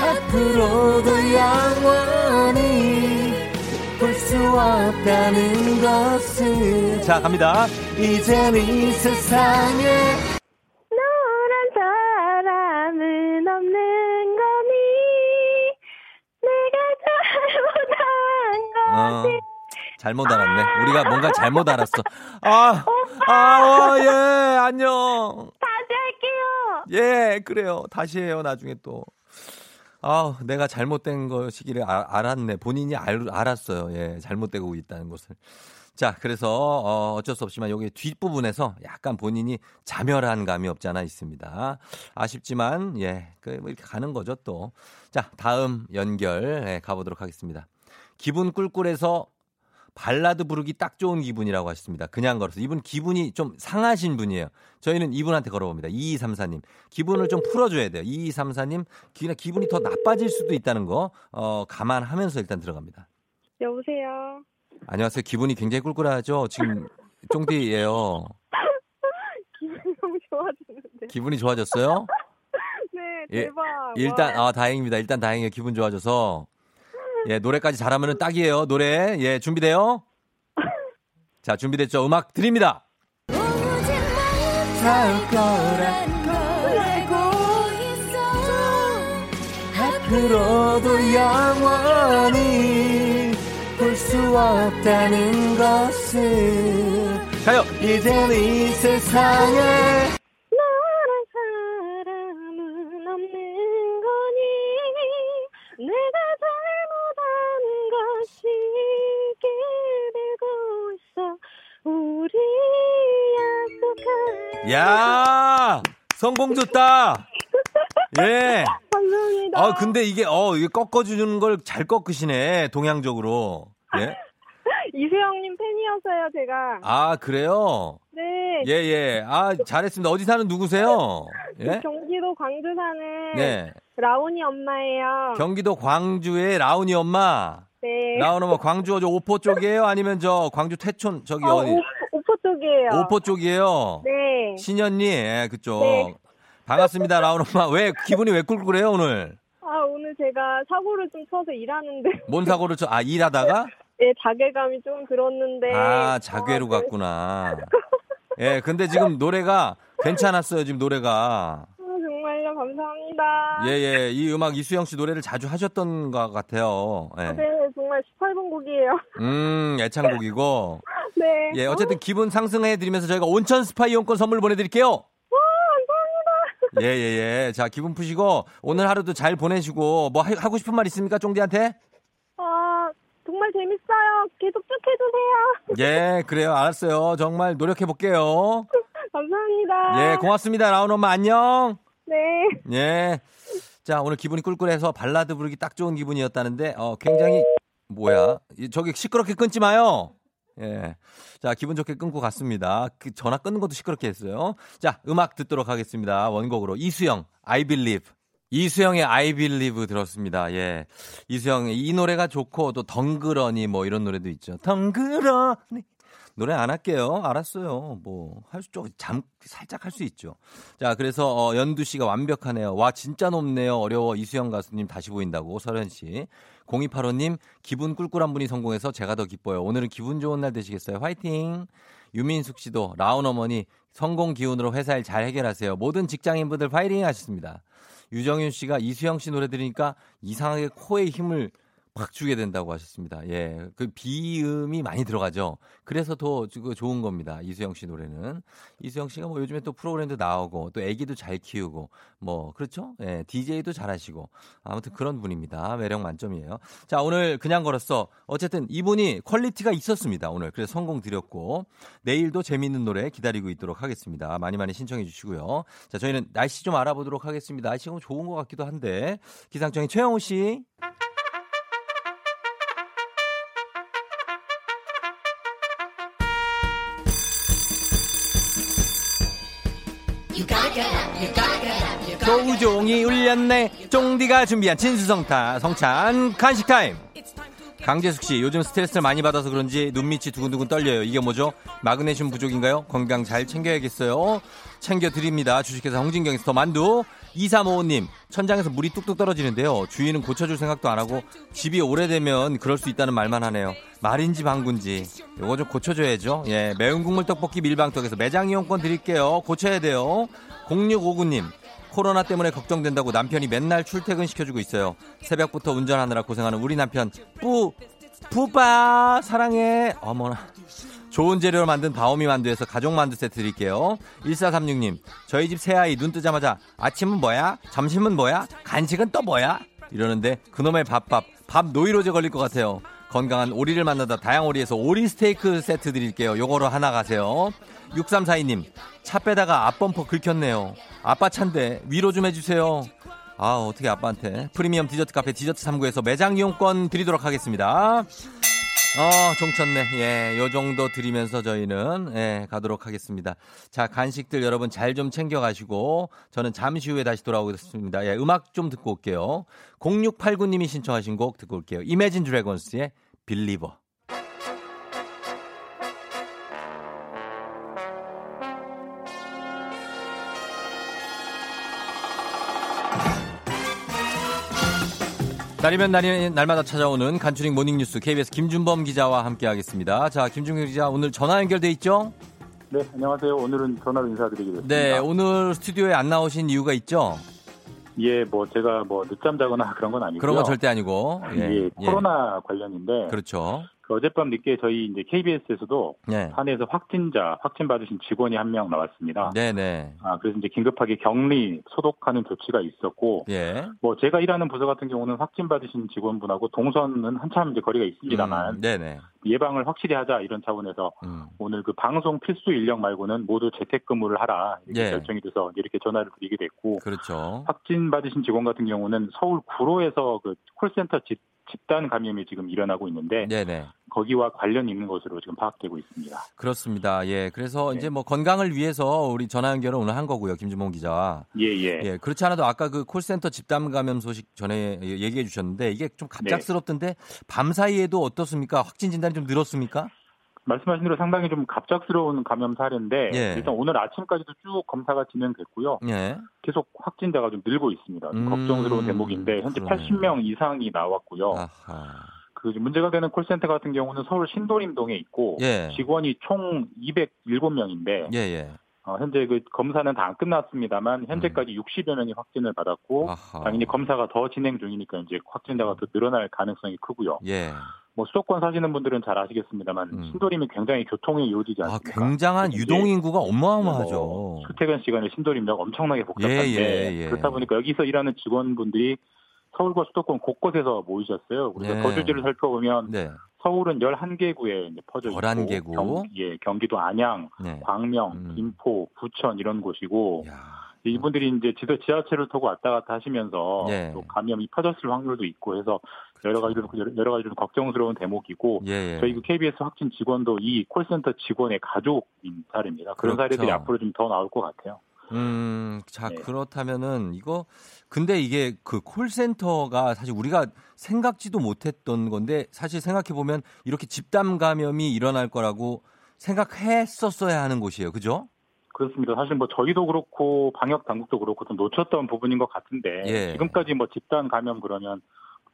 S1: 앞으로도 영원히 볼 수 없다는 것을. 자, 갑니다. 이젠 이 세상에 어. 잘못 알았네. 우리가 뭔가 잘못 알았어. 아, 아, 어, 예, 안녕.
S8: 다시 할게요.
S1: 예, 그래요. 다시 해요, 나중에 또. 아, 내가 잘못된 것이기를 아- 알았네. 본인이 알, 알았어요. 예, 잘못되고 있다는 것을. 자, 그래서 어, 어쩔 수 없지만 여기 뒷부분에서 약간 본인이 자멸한 감이 없지 않아 있습니다. 아쉽지만 예, 그 뭐 이렇게 가는 거죠 또. 자, 다음 연결 예, 가보도록 하겠습니다. 기분 꿀꿀해서 발라드 부르기 딱 좋은 기분이라고 하셨습니다. 그냥 걸어서. 이분 기분이 좀 상하신 분이에요. 저희는 이분한테 걸어봅니다. 2234님. 기분을 좀 풀어줘야 돼요. 2234님. 그냥 기분이 더 나빠질 수도 있다는 거, 어, 감안하면서 일단 들어갑니다.
S8: 여보세요.
S1: 안녕하세요. 기분이 굉장히 꿀꿀하죠? 지금 쫑디예요
S8: 기분이 너무 좋아지는데.
S1: 기분이 좋아졌어요?
S8: 네
S1: 예,
S8: 대박.
S1: 일단,
S8: 와.
S1: 아, 다행입니다. 일단 다행이에요. 기분 좋아져서. 예, 노래까지 잘하면 딱이에요. 노래. 예, 준비돼요? 자, 준비됐죠? 음악 드립니다. 앞으로도 영원히 볼 수 없다는 것을. 가요! 이젠 이 세상에. 야 성공 줬다. 예.
S8: 감사합니다
S1: 아 근데 이게 어 이게 꺾어주는 걸 잘 꺾으시네 동양적으로. 예.
S8: 이수영님 팬이어서요 제가
S1: 아 그래요.
S8: 네
S1: 예 예. 아 잘했습니다. 어디 사는 누구세요? 예.
S8: 경기도 광주 사는
S1: 네.
S8: 라온이 엄마예요
S1: 경기도 광주의 라운이 엄마.
S8: 네
S1: 라운 엄마 광주 저 오포 쪽이에요? 아니면 저 광주 태촌 저기
S8: 어,
S1: 어디?
S8: 오, 오포 쪽이에요
S1: 오포 쪽이에요.
S8: 네
S1: 신현님, 예, 그쪽.
S8: 네.
S1: 반갑습니다, 라운 엄마. 왜 기분이 왜 꿀꿀해요 오늘?
S8: 아 오늘 제가 사고를 좀 쳐서 일하는데
S1: 뭔 사고를 쳐? 아 일하다가?
S8: 예, 자괴감이 좀 들었는데.
S1: 아, 자괴로
S8: 어,
S1: 갔구나. 예, 근데 지금 노래가 괜찮았어요, 지금 노래가.
S8: 아, 정말요, 감사합니다.
S1: 예, 예. 이 음악 이수영 씨 노래를 자주 하셨던 것 같아요. 예.
S8: 네, 정말 18번 곡이에요.
S1: 음, 애창곡이고.
S8: 네.
S1: 예, 어쨌든 기분 상승해드리면서 저희가 온천 스파 이용권 선물 보내드릴게요.
S8: 와, 감사합니다.
S1: 예, 예, 예. 자, 기분 푸시고 오늘 하루도 잘 보내시고 뭐 하- 하고 싶은 말 있습니까, 쫑디한테?
S8: 아, 정말 재밌어요. 계속 쭉 해주세요.
S1: 예, 그래요. 알았어요. 정말 노력해볼게요.
S8: 감사합니다.
S1: 예, 고맙습니다. 라운 엄마 안녕.
S8: 네.
S1: 예. 자, 오늘 기분이 꿀꿀해서 발라드 부르기 딱 좋은 기분이었다는데, 어, 굉장히, 뭐야. 이- 저기 시끄럽게 끊지 마요. 예. 자, 기분 좋게 끊고 갔습니다. 그 전화 끊는 것도 시끄럽게 했어요. 자, 음악 듣도록 하겠습니다. 원곡으로. 이수영, I Believe. 이수영의 I Believe 들었습니다. 예. 이수영, 이 노래가 좋고, 또 덩그러니 뭐 이런 노래도 있죠. 덩그러니. 노래 안 할게요. 알았어요. 뭐, 할 수, 좀, 잠, 살짝 할 수 있죠. 자, 그래서, 어, 연두 씨가 완벽하네요. 와, 진짜 높네요. 어려워. 이수영 가수님 다시 보인다고. 설현 씨. 0285님, 기분 꿀꿀한 분이 성공해서 제가 더 기뻐요. 오늘은 기분 좋은 날 되시겠어요. 화이팅! 유민숙 씨도, 라운 어머니, 성공 기운으로 회사 일 잘 해결하세요. 모든 직장인분들 파이팅 하셨습니다. 유정윤 씨가 이수영 씨 노래 들으니까 이상하게 코에 힘을 확 주게 된다고 하셨습니다. 예. 그 비음이 많이 들어가죠. 그래서 더 좋은 겁니다. 이수영 씨 노래는. 이수영 씨가 뭐 요즘에 또 프로그램도 나오고 또 애기도 잘 키우고 뭐 그렇죠? 예. DJ도 잘 하시고 아무튼 그런 분입니다. 매력 만점이에요. 자, 오늘 그냥 걸었어. 어쨌든 이분이 quality가 있었습니다. 오늘. 그래서 성공 드렸고 내일도 재밌는 노래 기다리고 있도록 하겠습니다. 많이 많이 신청해 주시고요. 자, 저희는 날씨 좀 알아보도록 하겠습니다. 날씨가 좋은 것 같기도 한데 기상청의 최영우 씨. 조우종이 울렸네. 쫑디가 준비한 진수성타 성찬 간식 타임. 강재숙 씨, 요즘 스트레스를 많이 받아서 그런지 눈밑이 두근두근 떨려요. 이게 뭐죠? 마그네슘 부족인가요? 건강 잘 챙겨야겠어요. 챙겨드립니다. 주식회사 홍진경에서 더 만두. 2355님, 천장에서 물이 뚝뚝 떨어지는데요. 주인은 고쳐줄 생각도 안 하고 집이 오래되면 그럴 수 있다는 말만 하네요. 말인지 방군지. 요거 좀 고쳐줘야죠. 예, 매운 국물 떡볶이 밀방떡에서 매장 이용권 드릴게요. 고쳐야 돼요. 0659님, 코로나 때문에 걱정된다고 남편이 맨날 출퇴근 시켜주고 있어요. 새벽부터 운전하느라 고생하는 우리 남편 뿌 뿌빠 사랑해 어머나 좋은 재료로 만든 바오미 만두에서 가족 만두 세트 드릴게요. 1436님 저희 집 새아이 눈 뜨자마자 아침은 뭐야? 점심은 뭐야? 간식은 또 뭐야? 이러는데 그놈의 밥밥 밥 노이로제 걸릴 것 같아요. 건강한 오리를 만나다 다양오리에서 오리 스테이크 세트 드릴게요. 요거로 하나 가세요. 6342님, 차 빼다가 앞범퍼 긁혔네요. 아빠 차인데 위로 좀 해주세요. 아, 어떻게 아빠한테. 프리미엄 디저트 카페 디저트 3구에서 매장 이용권 드리도록 하겠습니다. 어, 종쳤네. 예, 요 정도 드리면서 저희는, 예, 가도록 하겠습니다. 자, 간식들 여러분 잘 좀 챙겨가시고, 저는 잠시 후에 다시 돌아오겠습니다. 예, 음악 좀 듣고 올게요. 0689님이 신청하신 곡 듣고 올게요. 이매진 드래곤스의 빌리버. 날이면 날이 날마다 찾아오는 간추린 모닝뉴스 KBS 김준범 기자와 함께하겠습니다. 자, 김준범 기자 오늘 전화 연결돼 있죠?
S9: 네, 안녕하세요. 오늘은 전화로 인사드리겠습니다.
S1: 네, 오늘 스튜디오에 안 나오신 이유가 있죠?
S9: 예, 뭐 제가 뭐 늦잠 자거나 그런 건 아니고요.
S1: 그런 건 절대 아니고.
S9: 예, 예 코로나 예. 관련인데.
S1: 그렇죠.
S9: 그 어젯밤 늦게 저희 이제 KBS에서도 네. 산에서 확진자 확진 받으신 직원이 한 명 나왔습니다.
S1: 네네.
S9: 아 그래서 이제 긴급하게 격리 소독하는 조치가 있었고,
S1: 예.
S9: 뭐 제가 일하는 부서 같은 경우는 확진 받으신 직원분하고 동선은 한참 이제 거리가 있습니다만,
S1: 음, 네네.
S9: 예방을 확실히 하자 이런 차원에서 음. 오늘 그 방송 필수 인력 말고는 모두 재택근무를 하라 이렇게 예. 결정이 돼서 이렇게 전화를 드리게 됐고,
S1: 그렇죠.
S9: 확진 받으신 직원 같은 경우는 서울 구로에서 그 콜센터 집 집단 감염이 지금 일어나고 있는데
S1: 네네.
S9: 거기와 관련 있는 것으로 지금 파악되고 있습니다.
S1: 그렇습니다. 예, 그래서 네. 이제 뭐 건강을 위해서 우리 전화 연결을 오늘 한 거고요, 김주몽 기자.
S9: 예, 예.
S1: 예, 그렇지 않아도 아까 그 콜센터 집단 감염 소식 전에 얘기해 주셨는데 이게 좀 갑작스럽던데 네. 밤 사이에도 어떻습니까? 확진 진단이 좀 늘었습니까?
S9: 말씀하신 대로 상당히 좀 갑작스러운 감염 사례인데
S1: 예.
S9: 일단 오늘 아침까지도 쭉 검사가 진행됐고요.
S1: 예.
S9: 계속 확진자가 좀 늘고 있습니다. 좀 음, 걱정스러운 대목인데 현재 그러네. 80명 이상이 나왔고요.
S1: 아하.
S9: 그 문제가 되는 콜센터 같은 경우는 서울 신도림동에 있고
S1: 예.
S9: 직원이 총 207명인데
S1: 예, 예.
S9: 어, 현재 그 검사는 다 안 끝났습니다만 현재까지 음. 60여 명이 확진을 받았고
S1: 아하.
S9: 당연히 검사가 더 진행 중이니까 이제 확진자가 더 늘어날 가능성이 크고요.
S1: 예.
S9: 뭐 수도권 사시는 분들은 잘 아시겠습니다만 음. 신도림이 굉장히 교통이 이어지지
S1: 아,
S9: 않습니까?
S1: 아, 굉장한 유동 인구가 어마어마하죠. 뭐
S9: 출퇴근 시간에 신도림역 엄청나게 복잡한데
S1: 예, 예, 예.
S9: 그렇다 보니까 여기서 일하는 직원분들이 서울과 수도권 곳곳에서 모이셨어요. 그래서
S1: 네.
S9: 거주지를 살펴보면
S1: 네.
S9: 서울은 11개 구에 이제 퍼져 있고
S1: 11개구.
S9: 경, 예, 경기도 안양,
S1: 네.
S9: 광명,
S1: 음.
S9: 김포, 부천 이런 곳이고
S1: 야.
S9: 이분들이 이제 지도 지하철을 타고 왔다 갔다 하시면서
S1: 예.
S9: 또 감염이 퍼졌을 확률도 있고 해서 여러 가지로 여러 가지로 걱정스러운 대목이고
S1: 예, 예.
S9: 저희 그 KBS 확진 직원도 이 콜센터 직원의 가족인 사례입니다. 그런
S1: 그렇죠.
S9: 사례들이 앞으로 좀 더 나올 것 같아요.
S1: 음, 자,
S9: 네.
S1: 그렇다면은 이거 근데 이게 그 콜센터가 사실 우리가 생각지도 못했던 건데 사실 생각해 보면 이렇게 집단 감염이 일어날 거라고 생각했었어야 하는 곳이에요. 그죠?
S9: 그렇습니다. 사실 뭐 저희도 그렇고 방역 당국도 그렇고 좀 놓쳤던 부분인 것 같은데
S1: 예.
S9: 지금까지 뭐 집단 감염 그러면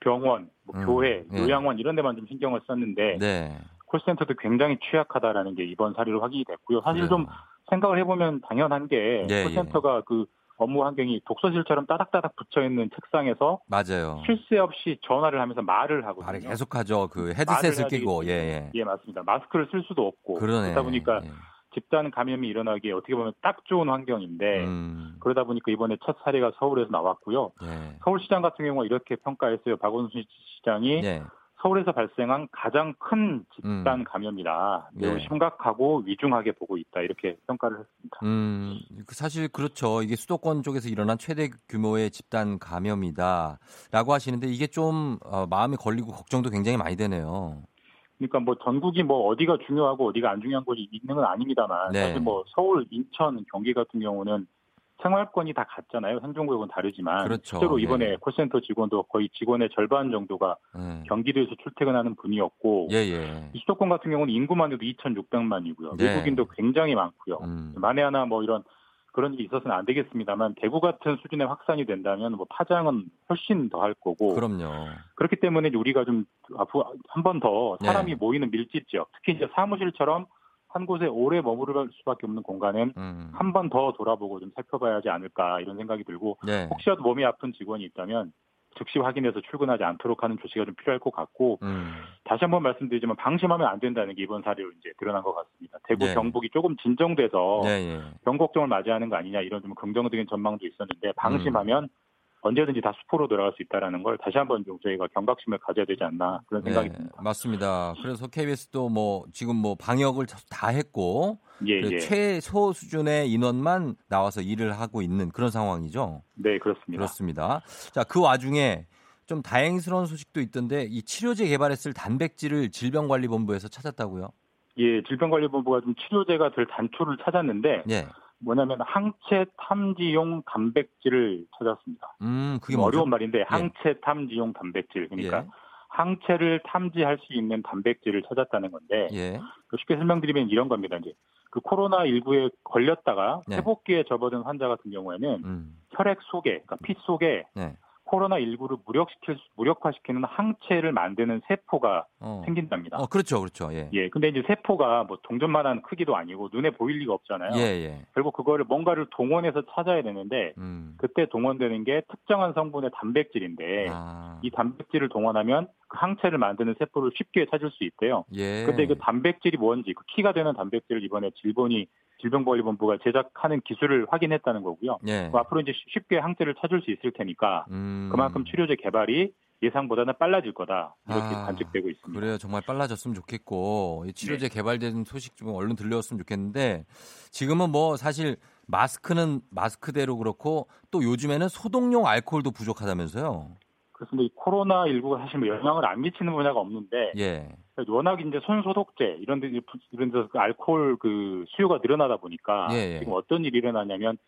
S9: 병원, 뭐
S1: 음,
S9: 교회,
S1: 예.
S9: 요양원 이런 데만 좀 신경을 썼는데
S1: 네.
S9: 콜센터도 굉장히 취약하다라는 게 이번 사례로 확인이 됐고요. 사실
S1: 그래요.
S9: 좀 생각을 해보면 당연한 게
S1: 예,
S9: 콜센터가 그 업무 환경이 독서실처럼 따닥따닥 붙여 있는 책상에서
S1: 맞아요.
S9: 쉴 새 없이 전화를 하면서 말을 하거든요.
S1: 말을 계속하죠. 그 헤드셋을 끼고 예. 예.
S9: 예, 맞습니다. 마스크를 쓸 수도 없고
S1: 그러네.
S9: 그러다 보니까
S1: 예.
S9: 집단 감염이 일어나기에 어떻게 보면 딱 좋은 환경인데
S1: 음,
S9: 그러다 보니까 이번에 첫 사례가 서울에서 나왔고요.
S1: 예.
S9: 서울시장 같은 경우가 이렇게 평가했어요. 박원순 시장이
S1: 예.
S9: 서울에서 발생한 가장 큰 집단 감염이라 매우
S1: 예.
S9: 심각하고 위중하게 보고 있다 이렇게 평가를 했습니다.
S1: 음, 그 사실 그렇죠. 이게 수도권 쪽에서 일어난 최대 규모의 집단 감염이다라고 하시는데 이게 좀 어, 마음이 걸리고 걱정도 굉장히 많이 되네요.
S9: 그러니까 뭐 전국이 뭐 어디가 중요하고 어디가 안 중요한 곳이 있는 건 아닙니다만
S1: 네.
S9: 사실 뭐 서울, 인천, 경기 같은 경우는 생활권이 다 같잖아요. 행정구역은 다르지만
S1: 그렇죠.
S9: 실제로 이번에
S1: 네.
S9: 콜센터 직원도 거의 직원의 절반 정도가
S1: 예.
S9: 경기도에서 출퇴근하는 분이었고
S1: 예, 예.
S9: 이 수도권 같은 경우는 인구만 해도 2,600만이고요.
S1: 네.
S9: 외국인도 굉장히 많고요.
S1: 음.
S9: 만에 하나 뭐 이런 그런 일이 있어서는 안 되겠습니다만 대구 같은 수준의 확산이 된다면 뭐 파장은 훨씬 더 할 거고
S1: 그럼요.
S9: 그렇기 때문에 우리가 좀 앞으로 한 번 더 사람이
S1: 네.
S9: 모이는 밀집 지역 특히 이제 사무실처럼 한 곳에 오래 머무를 수밖에 없는 공간은
S1: 음.
S9: 한번 더 돌아보고 좀 살펴봐야 하지 않을까 이런 생각이 들고
S1: 네.
S9: 혹시라도 몸이 아픈 직원이 있다면 즉시 확인해서 출근하지 않도록 하는 조치가 좀 필요할 것 같고
S1: 음.
S9: 다시 한번 말씀드리지만 방심하면 안 된다는 게 이번 사례로 이제 드러난 것 같습니다. 대구
S1: 네.
S9: 경북이 조금 진정돼서
S1: 예, 예.
S9: 경곡정을 맞이하는 거 아니냐 이런 좀 긍정적인 전망도 있었는데 방심하면 언제든지 다 수포로 돌아갈 수 있다라는 걸 다시 한번 좀 저희가 경각심을 가져야 되지 않나 그런 생각이
S1: 네,
S9: 듭니다.
S1: 맞습니다. 그래서 KBS도 뭐 지금 뭐 방역을 다 했고
S9: 예,
S1: 그
S9: 예.
S1: 최소 수준의 인원만 나와서 일을 하고 있는 그런 상황이죠.
S9: 네, 그렇습니다.
S1: 그렇습니다. 자, 그 와중에 좀 다행스러운 소식도 있던데 이 치료제 개발했을 단백질을 질병관리본부에서 찾았다고요?
S9: 예, 질병관리본부가 좀 치료제가 될 단초를 찾았는데
S1: 예.
S9: 뭐냐면 항체 탐지용 단백질을 찾았습니다.
S1: 음, 그게
S9: 좀
S1: 뭐죠?
S9: 어려운 말인데 항체 탐지용 단백질 그러니까
S1: 예.
S9: 항체를 탐지할 수 있는 단백질을 찾았다는 건데
S1: 예.
S9: 그 쉽게 설명드리면 이런 겁니다. 이제 그 코로나 19에 걸렸다가
S1: 네.
S9: 회복기에 접어든 환자 같은 경우에는
S1: 음.
S9: 혈액 속에, 그러니까 피 속에
S1: 네.
S9: 코로나 19를 무력시킬 수- 무력화시키는 항체를 만드는 세포가
S1: 어.
S9: 생긴답니다.
S1: 어, 그렇죠. 그렇죠. 예.
S9: 예, 근데 이제 세포가 뭐 동전만한 크기도 아니고 눈에 보일 리가 없잖아요.
S1: 예, 예.
S9: 결국 그거를 뭔가를 동원해서 찾아야 되는데
S1: 음.
S9: 그때 동원되는 게 특정한 성분의 단백질인데
S1: 아.
S9: 이 단백질을 동원하면 그 항체를 만드는 세포를 쉽게 찾을 수 있대요.
S1: 예.
S9: 근데 그 단백질이 뭔지 그 키가 되는 단백질을 이번에 질본이 질병관리본부가 제작하는 기술을 확인했다는 거고요.
S1: 예.
S9: 뭐 앞으로 이제 쉽게 항체를 찾을 수 있을 테니까
S1: 음.
S9: 그만큼 치료제 개발이 예상보다는 빨라질 거다 이렇게
S1: 아,
S9: 관측되고 있습니다.
S1: 그래요. 정말 빨라졌으면 좋겠고 이 치료제
S9: 네.
S1: 개발된 소식 좀 얼른 들려왔으면 좋겠는데 지금은 뭐 사실 마스크는 마스크대로 그렇고 또 요즘에는 소독용 알코올도 부족하다면서요.
S9: 그렇습니다. 이 코로나 19가 사실 뭐 영향을 안 미치는 분야가 없는데
S1: 예.
S9: 워낙 이제 손 소독제 이런 데 이런 데서 그 알코올 그 수요가 늘어나다 보니까
S1: 예, 예.
S9: 지금 어떤 일이 일어나냐면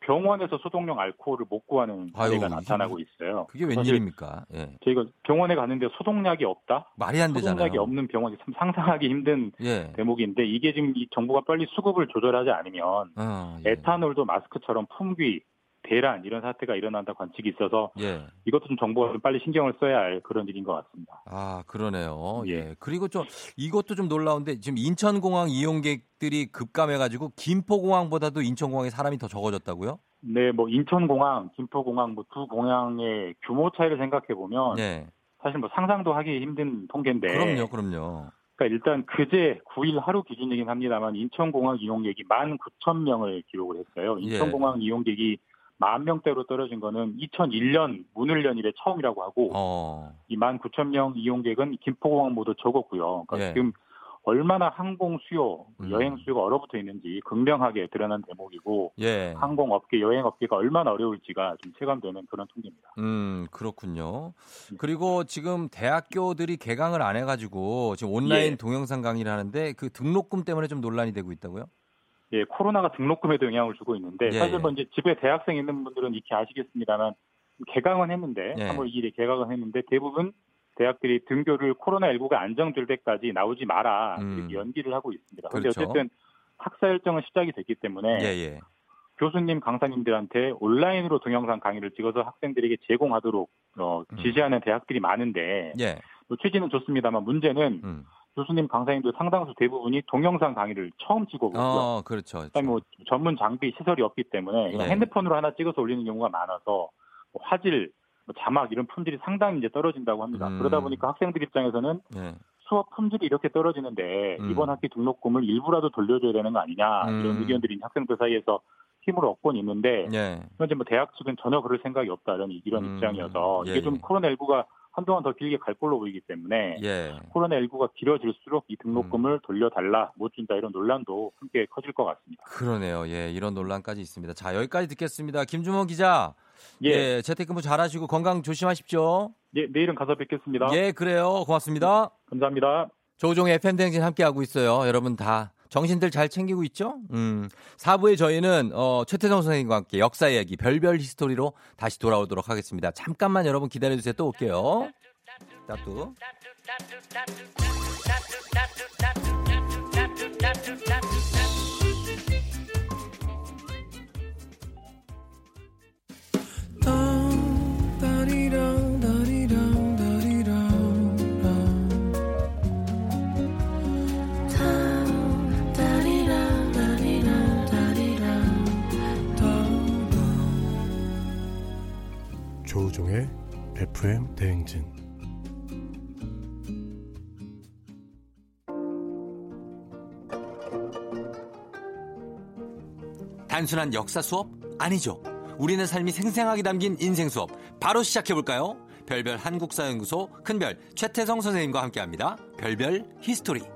S9: 병원에서 소독용 알코올을 못 구하는 사례가 나타나고 있어요.
S1: 그게 웬일입니까? 예.
S9: 저희가 병원에 갔는데 소독약이 없다.
S1: 말이 안 되잖아요.
S9: 소독약이 없는 병원이 참 상상하기 힘든
S1: 예.
S9: 대목인데 이게 지금 이 정부가 빨리 수급을 조절하지 않으면
S1: 어, 예.
S9: 에탄올도 마스크처럼 품귀, 대란 이런 사태가 일어난다 관측이 있어서
S1: 예.
S9: 이것도 좀 정부가 좀 빨리 신경을 써야 할 그런 일인 것 같습니다.
S1: 아, 그러네요. 예.
S9: 예.
S1: 그리고 좀 이것도 좀 놀라운데 지금 인천공항 이용객들이 급감해가지고 김포공항보다도 인천공항에 사람이 더 적어졌다고요?
S9: 네, 뭐 인천공항, 김포공항 뭐 두 공항의 규모 차이를 생각해 보면
S1: 예.
S9: 사실 뭐 상상도 하기 힘든 통계인데.
S1: 그럼요, 그럼요.
S9: 그러니까 일단 그제 9일 하루 기준이긴 합니다만 인천공항 이용객이 19,000명을 기록을 했어요.
S1: 예.
S9: 인천공항 이용객이 만 명대로 떨어진 거는 2001년 문을 연 이래 처음이라고 하고
S1: 어.
S9: 이 19,000명 이용객은 김포공항보다 적었고요. 그러니까
S1: 예.
S9: 지금 얼마나 항공 수요,
S1: 음.
S9: 여행 수요가 얼어붙어 있는지 극명하게 드러난 대목이고
S1: 예.
S9: 항공업계, 여행업계가 얼마나 어려울지가 좀 체감되는 그런 통계입니다.
S1: 음, 그렇군요.
S9: 네.
S1: 그리고 지금 대학교들이 개강을 안 해가지고 지금 온라인
S9: 예.
S1: 동영상 강의를 하는데 그 등록금 때문에 좀 논란이 되고 있다고요?
S9: 예, 코로나가 등록금에도 영향을 주고 있는데
S1: 예,
S9: 사실 뭐
S1: 예.
S9: 이제 집에 대학생 있는 분들은 익히 아시겠습니다만 개강은 했는데
S1: 예.
S9: 3월 2일에 개강은 했는데 대부분 대학들이 등교를 코로나19가 안정될 때까지 나오지 마라
S1: 음.
S9: 이렇게 연기를 하고 있습니다. 그런데
S1: 그렇죠.
S9: 어쨌든 학사 일정은 시작이 됐기 때문에
S1: 예, 예.
S9: 교수님, 강사님들한테 온라인으로 동영상 강의를 찍어서 학생들에게 제공하도록 어,
S1: 음.
S9: 지시하는 대학들이 많은데
S1: 예.
S9: 뭐 취지는 좋습니다만 문제는
S1: 음.
S9: 교수님, 강사님들 상당수 대부분이 동영상 강의를 처음 찍어보고요.
S1: 어, 그렇죠.
S9: 그다음에 뭐 전문 장비 시설이 없기 때문에
S1: 예.
S9: 핸드폰으로 하나 찍어서 올리는 경우가 많아서 뭐 화질, 뭐 자막 이런 품질이 상당히 이제 떨어진다고 합니다.
S1: 음.
S9: 그러다 보니까 학생들 입장에서는
S1: 예.
S9: 수업 품질이 이렇게 떨어지는데
S1: 음.
S9: 이번 학기 등록금을 일부라도 돌려줘야 되는 거 아니냐 이런
S1: 음.
S9: 의견들이 학생들 사이에서 힘을 얻곤 있는데
S1: 예.
S9: 현재 뭐 대학 측은 전혀 그럴 생각이 없다 이런 이런
S1: 음.
S9: 입장이어서
S1: 예,
S9: 이게 좀
S1: 예.
S9: 코로나 19가 한동안 더 길게 갈 걸로 보이기 때문에
S1: 예.
S9: 코로나19가 길어질수록 이 등록금을
S1: 음.
S9: 돌려달라 못 준다 이런 논란도 함께 커질 것 같습니다.
S1: 그러네요. 예, 이런 논란까지 있습니다. 자, 여기까지 듣겠습니다. 김주모 기자.
S9: 예,
S1: 예, 재택근무 잘하시고 건강 조심하십시오.
S9: 예, 내일은 가서 뵙겠습니다.
S1: 예, 그래요. 고맙습니다.
S9: 감사합니다.
S1: 조종의 댕진 함께하고 있어요. 여러분 다 정신들 잘 챙기고 있죠? 음. 4부에 저희는 어, 최태성 선생님과 함께 역사 이야기 별별 히스토리로 다시 돌아오도록 하겠습니다. 잠깐만 여러분 기다려 주세요. 또 올게요. 따뚜.
S10: 조우종의 FM 대행진
S1: 단순한 역사 수업? 아니죠. 우리네 삶이 생생하게 담긴 인생 수업. 바로 시작해 볼까요? 별별 한국사연구소 큰별 최태성 선생님과 함께합니다. 별별 히스토리.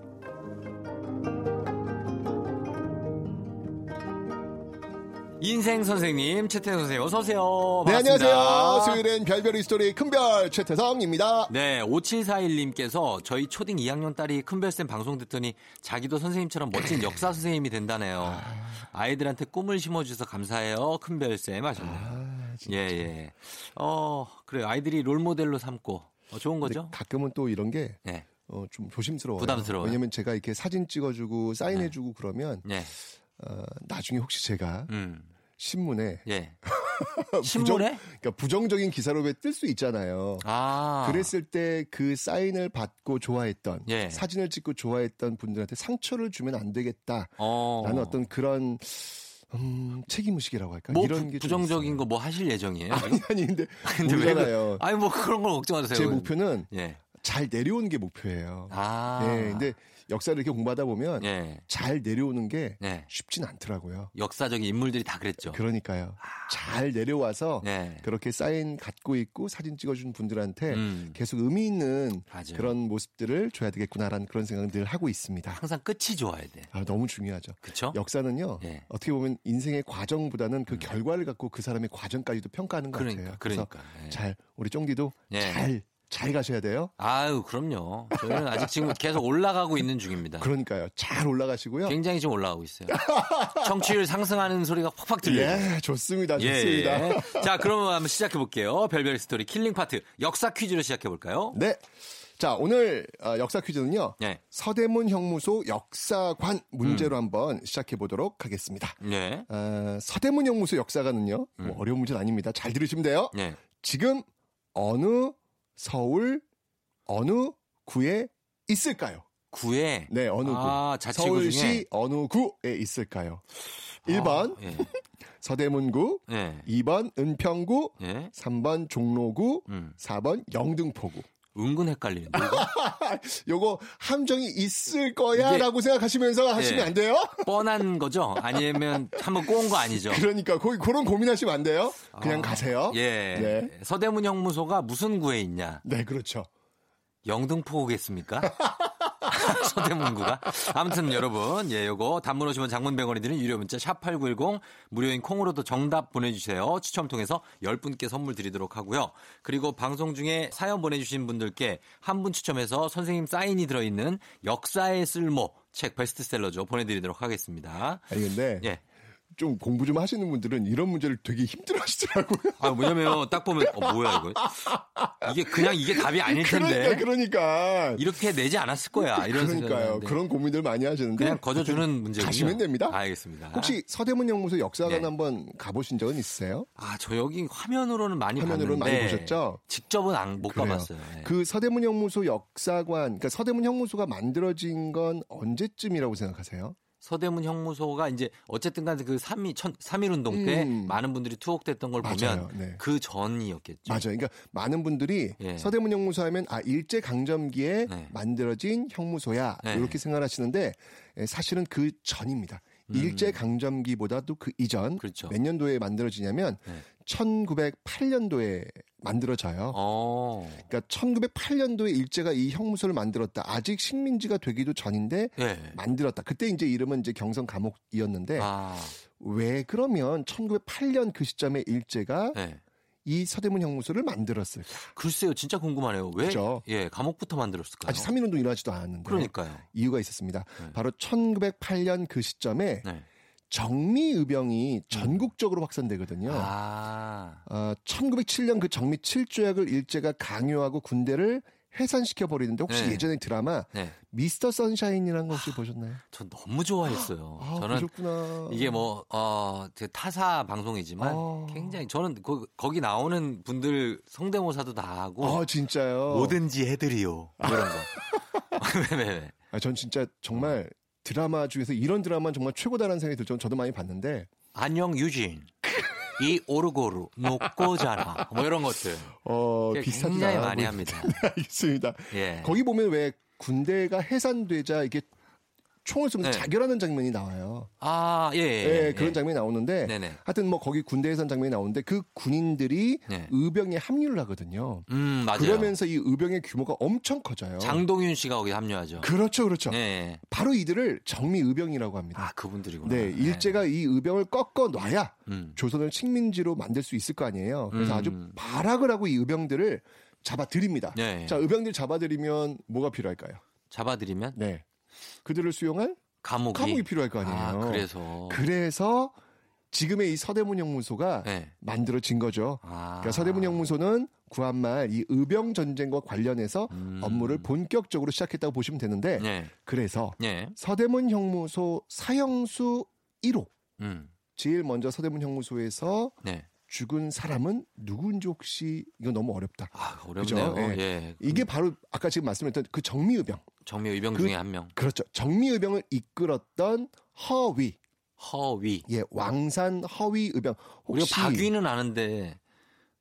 S1: 인생 선생님 최태성 선생님 어서 오세요.
S11: 네,
S1: 반갑습니다.
S11: 안녕하세요. 수요일엔 별별 히스토리 큰별 최태성입니다.
S1: 네, 5741님께서 저희 초딩 2학년 딸이 큰별쌤 방송 듣더니 자기도 선생님처럼 멋진 역사 선생님이 된다네요. 아이들한테 꿈을 심어주셔서 감사해요. 큰별쌤 하셨네요.
S11: 아,
S1: 예, 예. 어, 그래요. 아이들이 롤 모델로 삼고 어, 좋은 거죠?
S11: 가끔은 또 이런 게
S1: 네.
S11: 어, 좀 조심스러워요.
S1: 부담스러워요?
S11: 왜냐면 제가 이렇게 사진 찍어주고 사인해주고 그러면
S1: 네.
S11: 어, 나중에 혹시 제가
S1: 음.
S11: 신문에
S1: 예. 신문에?
S11: 그러니까 부정적인 기사로 왜 뜰 수 있잖아요.
S1: 아.
S11: 그랬을 때 그 사인을 받고 좋아했던
S1: 예.
S11: 사진을 찍고 좋아했던 분들한테 상처를 주면 안 되겠다라는
S1: 어.
S11: 어떤 그런 음, 책임 의식이라고 할까
S1: 뭐
S11: 이런
S1: 부,
S11: 게좀
S1: 부정적인 거 뭐 하실 예정이에요?
S11: 아니 아니 근데
S1: 근데 왜
S11: 모르잖아요.
S1: 아니 뭐 그런 걸 걱정하세요.
S11: 제 목표는
S1: 예.
S11: 잘 내려오는 게 목표예요.
S1: 아.
S11: 네, 근데 역사를 이렇게 공부하다 보면
S1: 예.
S11: 잘 내려오는 게
S1: 네.
S11: 쉽진 않더라고요.
S1: 역사적인 인물들이 다 그랬죠.
S11: 그러니까요. 잘 내려와서
S1: 네.
S11: 그렇게 사인 갖고 있고 사진 찍어준 분들한테
S1: 음.
S11: 계속 의미 있는
S1: 맞아요.
S11: 그런 모습들을 줘야 되겠구나라는 그런 생각을 늘 하고 있습니다.
S1: 항상 끝이 좋아야 돼.
S11: 아, 너무 중요하죠.
S1: 그쵸?
S11: 역사는요.
S1: 예.
S11: 어떻게 보면 인생의 과정보다는 그 결과를 갖고 그 사람의 과정까지도 평가하는 것
S1: 그러니까,
S11: 같아요.
S1: 그러니까.
S11: 그래서
S1: 예.
S11: 잘 우리 쫑디도
S1: 예.
S11: 잘 잘 가셔야 돼요.
S1: 아유, 그럼요. 저희는 아직 지금 계속 올라가고 있는 중입니다.
S11: 그러니까요. 잘 올라가시고요.
S1: 굉장히 지금 올라가고 있어요. 청취율 상승하는 소리가 팍팍 들려요.
S11: 예, 좋습니다.
S1: 예,
S11: 좋습니다.
S1: 예. 자, 그러면 한번 시작해 볼게요. 별별 스토리 killing part 역사 퀴즈로 시작해 볼까요?
S11: 네. 자, 오늘 어, 역사 퀴즈는요.
S1: 네.
S11: 서대문 형무소 역사관 문제로 한번 시작해 보도록 하겠습니다.
S1: 네.
S11: 어, 서대문 형무소 역사관은요. 뭐 어려운 문제는 아닙니다. 잘 들으시면 돼요.
S1: 네.
S11: 지금 어느 서울 어느 구에 있을까요?
S1: 구에
S11: 네, 어느 구.
S1: 아, 자치구
S11: 서울시
S1: 중에
S11: 어느 구에 있을까요? 1번
S1: 예.
S11: 서대문구,
S1: 예.
S11: 2번 은평구,
S1: 예.
S11: 3번 종로구,
S1: 음.
S11: 4번 영등포구.
S1: 은근 헷갈리는데.
S11: 요거 함정이 있을 거야라고 생각하시면서 하시면
S1: 예.
S11: 안 돼요?
S1: 뻔한 거죠? 아니면 한번 꼬은 거 아니죠?
S11: 그러니까 거, 그런 고민하시면 안 돼요. 그냥
S1: 아,
S11: 가세요.
S1: 예.
S11: 네.
S1: 서대문 형무소가 무슨 구에 있냐?
S11: 네, 그렇죠.
S1: 영등포구겠습니까? 서대문구가. 아무튼 여러분, 예, 요거 단문 오시면 장문 100원이 드는 유료 문자 샵8910 무료인 콩으로도 정답 보내주세요. 추첨 통해서 10분께 선물 드리도록 하고요. 그리고 방송 중에 사연 보내주신 분들께 한 분 추첨해서 선생님 사인이 들어있는 역사의 쓸모 책 베스트셀러죠. 보내드리도록 하겠습니다.
S11: 아니 근데
S1: 예.
S11: 좀 공부 좀 하시는 분들은 이런 문제를 되게 힘들어 하시더라고요.
S1: 아, 뭐냐면 딱 보면 어 뭐야 이거. 이게 그냥 이게 답이 아닐 텐데.
S11: 그러니까, 그러니까.
S1: 이렇게 내지 않았을 거야. 이런
S11: 그러니까요. 그런 고민들 많이 하시는데
S1: 그냥 거저 주는 문제군요.
S11: 가시면 됩니다.
S1: 알겠습니다.
S11: 혹시 서대문 영무소 역사관
S1: 네.
S11: 한번 가보신 적은 있으세요?
S1: 아, 저 여기 화면으로는 많이
S11: 화면으로는 많이 보셨죠?
S1: 직접은 안, 못
S11: 그래요.
S1: 가봤어요. 네.
S11: 그 서대문 형무소 역사관, 그러니까 서대문 형무소가 만들어진 건 언제쯤이라고 생각하세요?
S1: 서대문 형무소가 이제 어쨌든 간에 그 3.1, 3.1 운동 때
S11: 음.
S1: 많은 분들이 투옥됐던 걸
S11: 맞아요.
S1: 보면
S11: 네.
S1: 그 전이었겠죠.
S11: 맞아요. 그러니까 많은 분들이
S1: 예.
S11: 서대문 형무소 하면 아 일제 강점기에
S1: 네.
S11: 만들어진 형무소야
S1: 네.
S11: 이렇게 생각하시는데 에, 사실은 그 전입니다. 일제 강점기보다도 그 이전
S1: 음. 그렇죠.
S11: 몇 년도에 만들어지냐면
S1: 네.
S11: 1908년도에 만들어져요.
S1: 어.
S11: 그러니까 1908년도에 일제가 이 형무소를 만들었다. 아직 식민지가 되기도 전인데
S1: 예.
S11: 만들었다. 그때 이제 이름은 이제 경성 감옥이었는데
S1: 아.
S11: 왜 그러면 1908년 그 시점에 일제가
S1: 네.
S11: 이 서대문 형무소를 만들었을까?
S1: 글쎄요, 진짜 궁금하네요. 왜?
S11: 그죠?
S1: 예, 감옥부터 만들었을까요?
S11: 아직 3.1운동 일어나지도 않았는데.
S1: 그러니까요.
S11: 이유가 있었습니다.
S1: 네.
S11: 바로 1908년 그 시점에
S1: 네.
S11: 정미의병이 전국적으로 확산되거든요.
S1: 아.
S11: 어, 1907년 그 정미 7조약을 일제가 강요하고 군대를 해산시켜 버리는데 혹시
S1: 네.
S11: 예전에 드라마
S1: 네.
S11: 미스터 선샤인이라는 거 혹시 보셨나요?
S1: 전 너무 좋아했어요.
S11: 아,
S1: 저는
S11: 보셨구나.
S1: 이게 뭐, 어, 제 타사 방송이지만
S11: 아.
S1: 굉장히 저는 거, 거기 나오는 분들 성대모사도 다 하고
S11: 아, 진짜요?
S1: 뭐든지 해드리요. 뭐 이런 거. 네네.
S11: 아, 전 진짜 정말 드라마 중에서 이런 드라마는 정말 최고다라는 생각이 들죠. 저도 많이 봤는데.
S1: 안녕 유진. 이 오르고루 놓고잖아. 뭐 이런 것들.
S11: 어,
S1: 꽤
S11: 비슷하다.
S1: 굉장히 많이 합니다.
S11: 알겠습니다.
S1: 예.
S11: 거기 보면 왜 군대가 해산되자 이게 총을 쏘면서
S1: 네.
S11: 자결하는 장면이 나와요.
S1: 아, 예. 예,
S11: 예,
S1: 예.
S11: 그런 장면이 나오는데
S1: 네네.
S11: 하여튼 뭐 거기 군대 해산 장면이 나오는데 그 군인들이
S1: 네.
S11: 의병에 합류를 하거든요.
S1: 음, 맞아요.
S11: 그러면서 이 의병의 규모가 엄청 커져요.
S1: 장동윤 씨가 거기 합류하죠.
S11: 그렇죠, 그렇죠.
S1: 네.
S11: 바로 이들을 정미 의병이라고 합니다.
S1: 아, 그분들이구나.
S11: 네, 일제가 이 의병을 꺾어 놔야
S1: 음.
S11: 조선을 식민지로 만들 수 있을 거 아니에요. 그래서
S1: 음.
S11: 아주 발악을 하고 이 의병들을 잡아들입니다.
S1: 네.
S11: 자, 의병들 잡아들이면 뭐가 필요할까요?
S1: 잡아들이면
S11: 네. 그들을 수용할
S1: 감옥이
S11: 감옥이 필요할 거 아니에요.
S1: 아, 그래서
S11: 그래서 지금의 이 서대문 형무소가
S1: 네.
S11: 만들어진 거죠.
S1: 아.
S11: 그러니까 서대문 형무소는 구한말 이 의병 전쟁과 관련해서
S1: 음.
S11: 업무를 본격적으로 시작했다고 보시면 되는데
S1: 네.
S11: 그래서
S1: 네.
S11: 서대문 형무소 사형수 1호
S1: 음.
S11: 제일 먼저 서대문 형무소에서
S1: 네.
S11: 죽은 사람은 누군지 혹시 이거 너무 어렵다.
S1: 아, 어렵네요.
S11: 예.
S1: 예.
S11: 이게 바로 아까 지금 말씀했던 그 정미의병.
S1: 정미 의병
S11: 그-
S1: 중에 한 명.
S11: 그렇죠. 정미의병을 이끌었던 허위.
S1: 허위.
S11: 예, 왕산 허위 의병.
S1: 우리가 박위는 아는데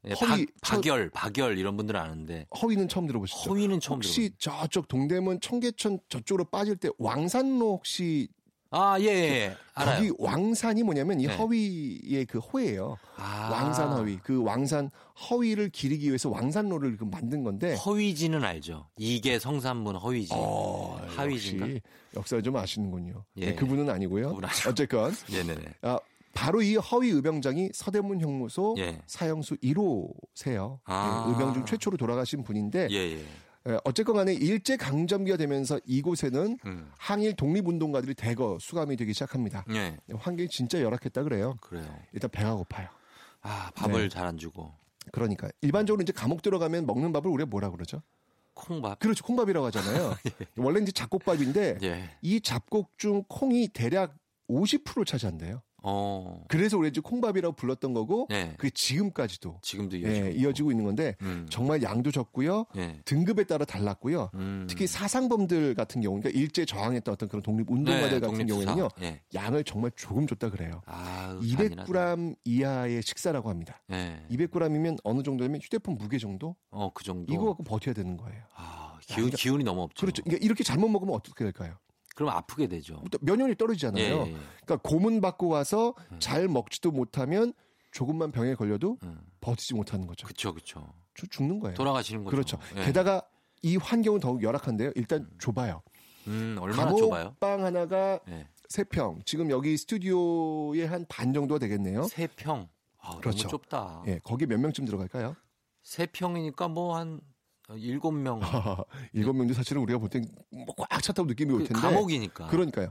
S1: 예,
S11: 허위,
S1: 박, 박열, 박열 이런 분들은 아는데
S11: 허위는 처음 들어보시죠?
S1: 허위는 처음
S11: 혹시 저쪽 동대문 청계천 저쪽으로 빠질 때 왕산로 혹시
S1: 아, 예, 예, 예. 알아요.
S11: 거기 왕산이 뭐냐면 이
S1: 네.
S11: 허위의 그 호예요.
S1: 아.
S11: 왕산 허위. 그 왕산 허위를 기리기 위해서 왕산로를 그 만든 건데
S1: 허위지는 알죠. 이게 성산문 허위지.
S11: 어,
S1: 하위지인가?
S11: 역사를 좀 아시는군요.
S1: 예.
S11: 네, 그분은 아니고요.
S1: 아니고.
S11: 어쨌건
S1: 네네네.
S11: 아, 바로 이 허위 의병장이 서대문 형무소
S1: 예.
S11: 사형수 1호세요.
S1: 아.
S11: 예, 의병 중 최초로 돌아가신 분인데
S1: 예, 예.
S11: 예, 어쨌건 간에 일제 강점기가 되면서 이곳에는
S1: 음.
S11: 항일 독립운동가들이 대거 수감이 되기 시작합니다.
S1: 예.
S11: 환경이 진짜 열악했다 그래요.
S1: 그래요.
S11: 일단 배가 고파요.
S1: 아, 밥을
S11: 네.
S1: 잘안 주고.
S11: 그러니까 일반적으로 이제 감옥 들어가면 먹는 밥을 우리가 뭐라 그러죠?
S1: 콩밥.
S11: 그렇죠. 콩밥이라고 하잖아요. 원래 이제 잡곡밥인데
S1: 예.
S11: 이 잡곡 중 콩이 대략 50%를 차지한대요.
S1: 어.
S11: 그래서 우리 이제 콩밥이라고 불렀던 거고
S1: 네.
S11: 그게 지금까지도
S1: 지금도 이어지고.
S11: 예, 이어지고 있는 건데
S1: 음.
S11: 정말 양도 적고요.
S1: 예.
S11: 등급에 따라 달랐고요.
S1: 음.
S11: 특히 사상범들 같은 경우, 그러니까 일제 저항했던 어떤 그런 독립 운동가들
S1: 네,
S11: 같은
S1: 독립투사.
S11: 경우에는요,
S1: 예.
S11: 양을 정말 조금 줬다 그래요.
S1: 아,
S11: 200g 이하의 식사라고 합니다.
S1: 예.
S11: 200g이면 어느 정도면 휴대폰 무게 정도?
S1: 어, 그 정도.
S11: 이거 갖고 버텨야 되는 거예요.
S1: 아, 기운, 기운이 너무 없죠.
S11: 그렇죠. 그러니까 이렇게 잘못 먹으면 어떻게 될까요?
S1: 그럼 아프게 되죠.
S11: 또 면역력이 떨어지잖아요.
S1: 예, 예, 예.
S11: 그러니까 고문 받고 와서 잘 먹지도 못하면 조금만 병에 걸려도
S1: 음.
S11: 버티지 못하는 거죠.
S1: 그쵸, 그쵸.
S11: 주- 죽는 거예요.
S1: 돌아가시는 거죠.
S11: 그렇죠.
S1: 예.
S11: 게다가 이 환경은 더욱 열악한데요. 일단 좁아요.
S1: 음, 얼마나 좁아요?
S11: 감옥방 하나가
S1: 예.
S11: 세 평. 지금 여기 스튜디오의 한 반 정도가 되겠네요.
S1: 세 평. 아,
S11: 그렇죠.
S1: 좁다.
S11: 예, 거기 몇 명쯤 들어갈까요?
S1: 세 평이니까 뭐 한 일곱 명.
S11: 일곱 명도 사실은 우리가 볼땐뭐꽉 찼다고 느낌이
S1: 올그
S11: 텐데.
S1: 감옥이니까.
S11: 그러니까요.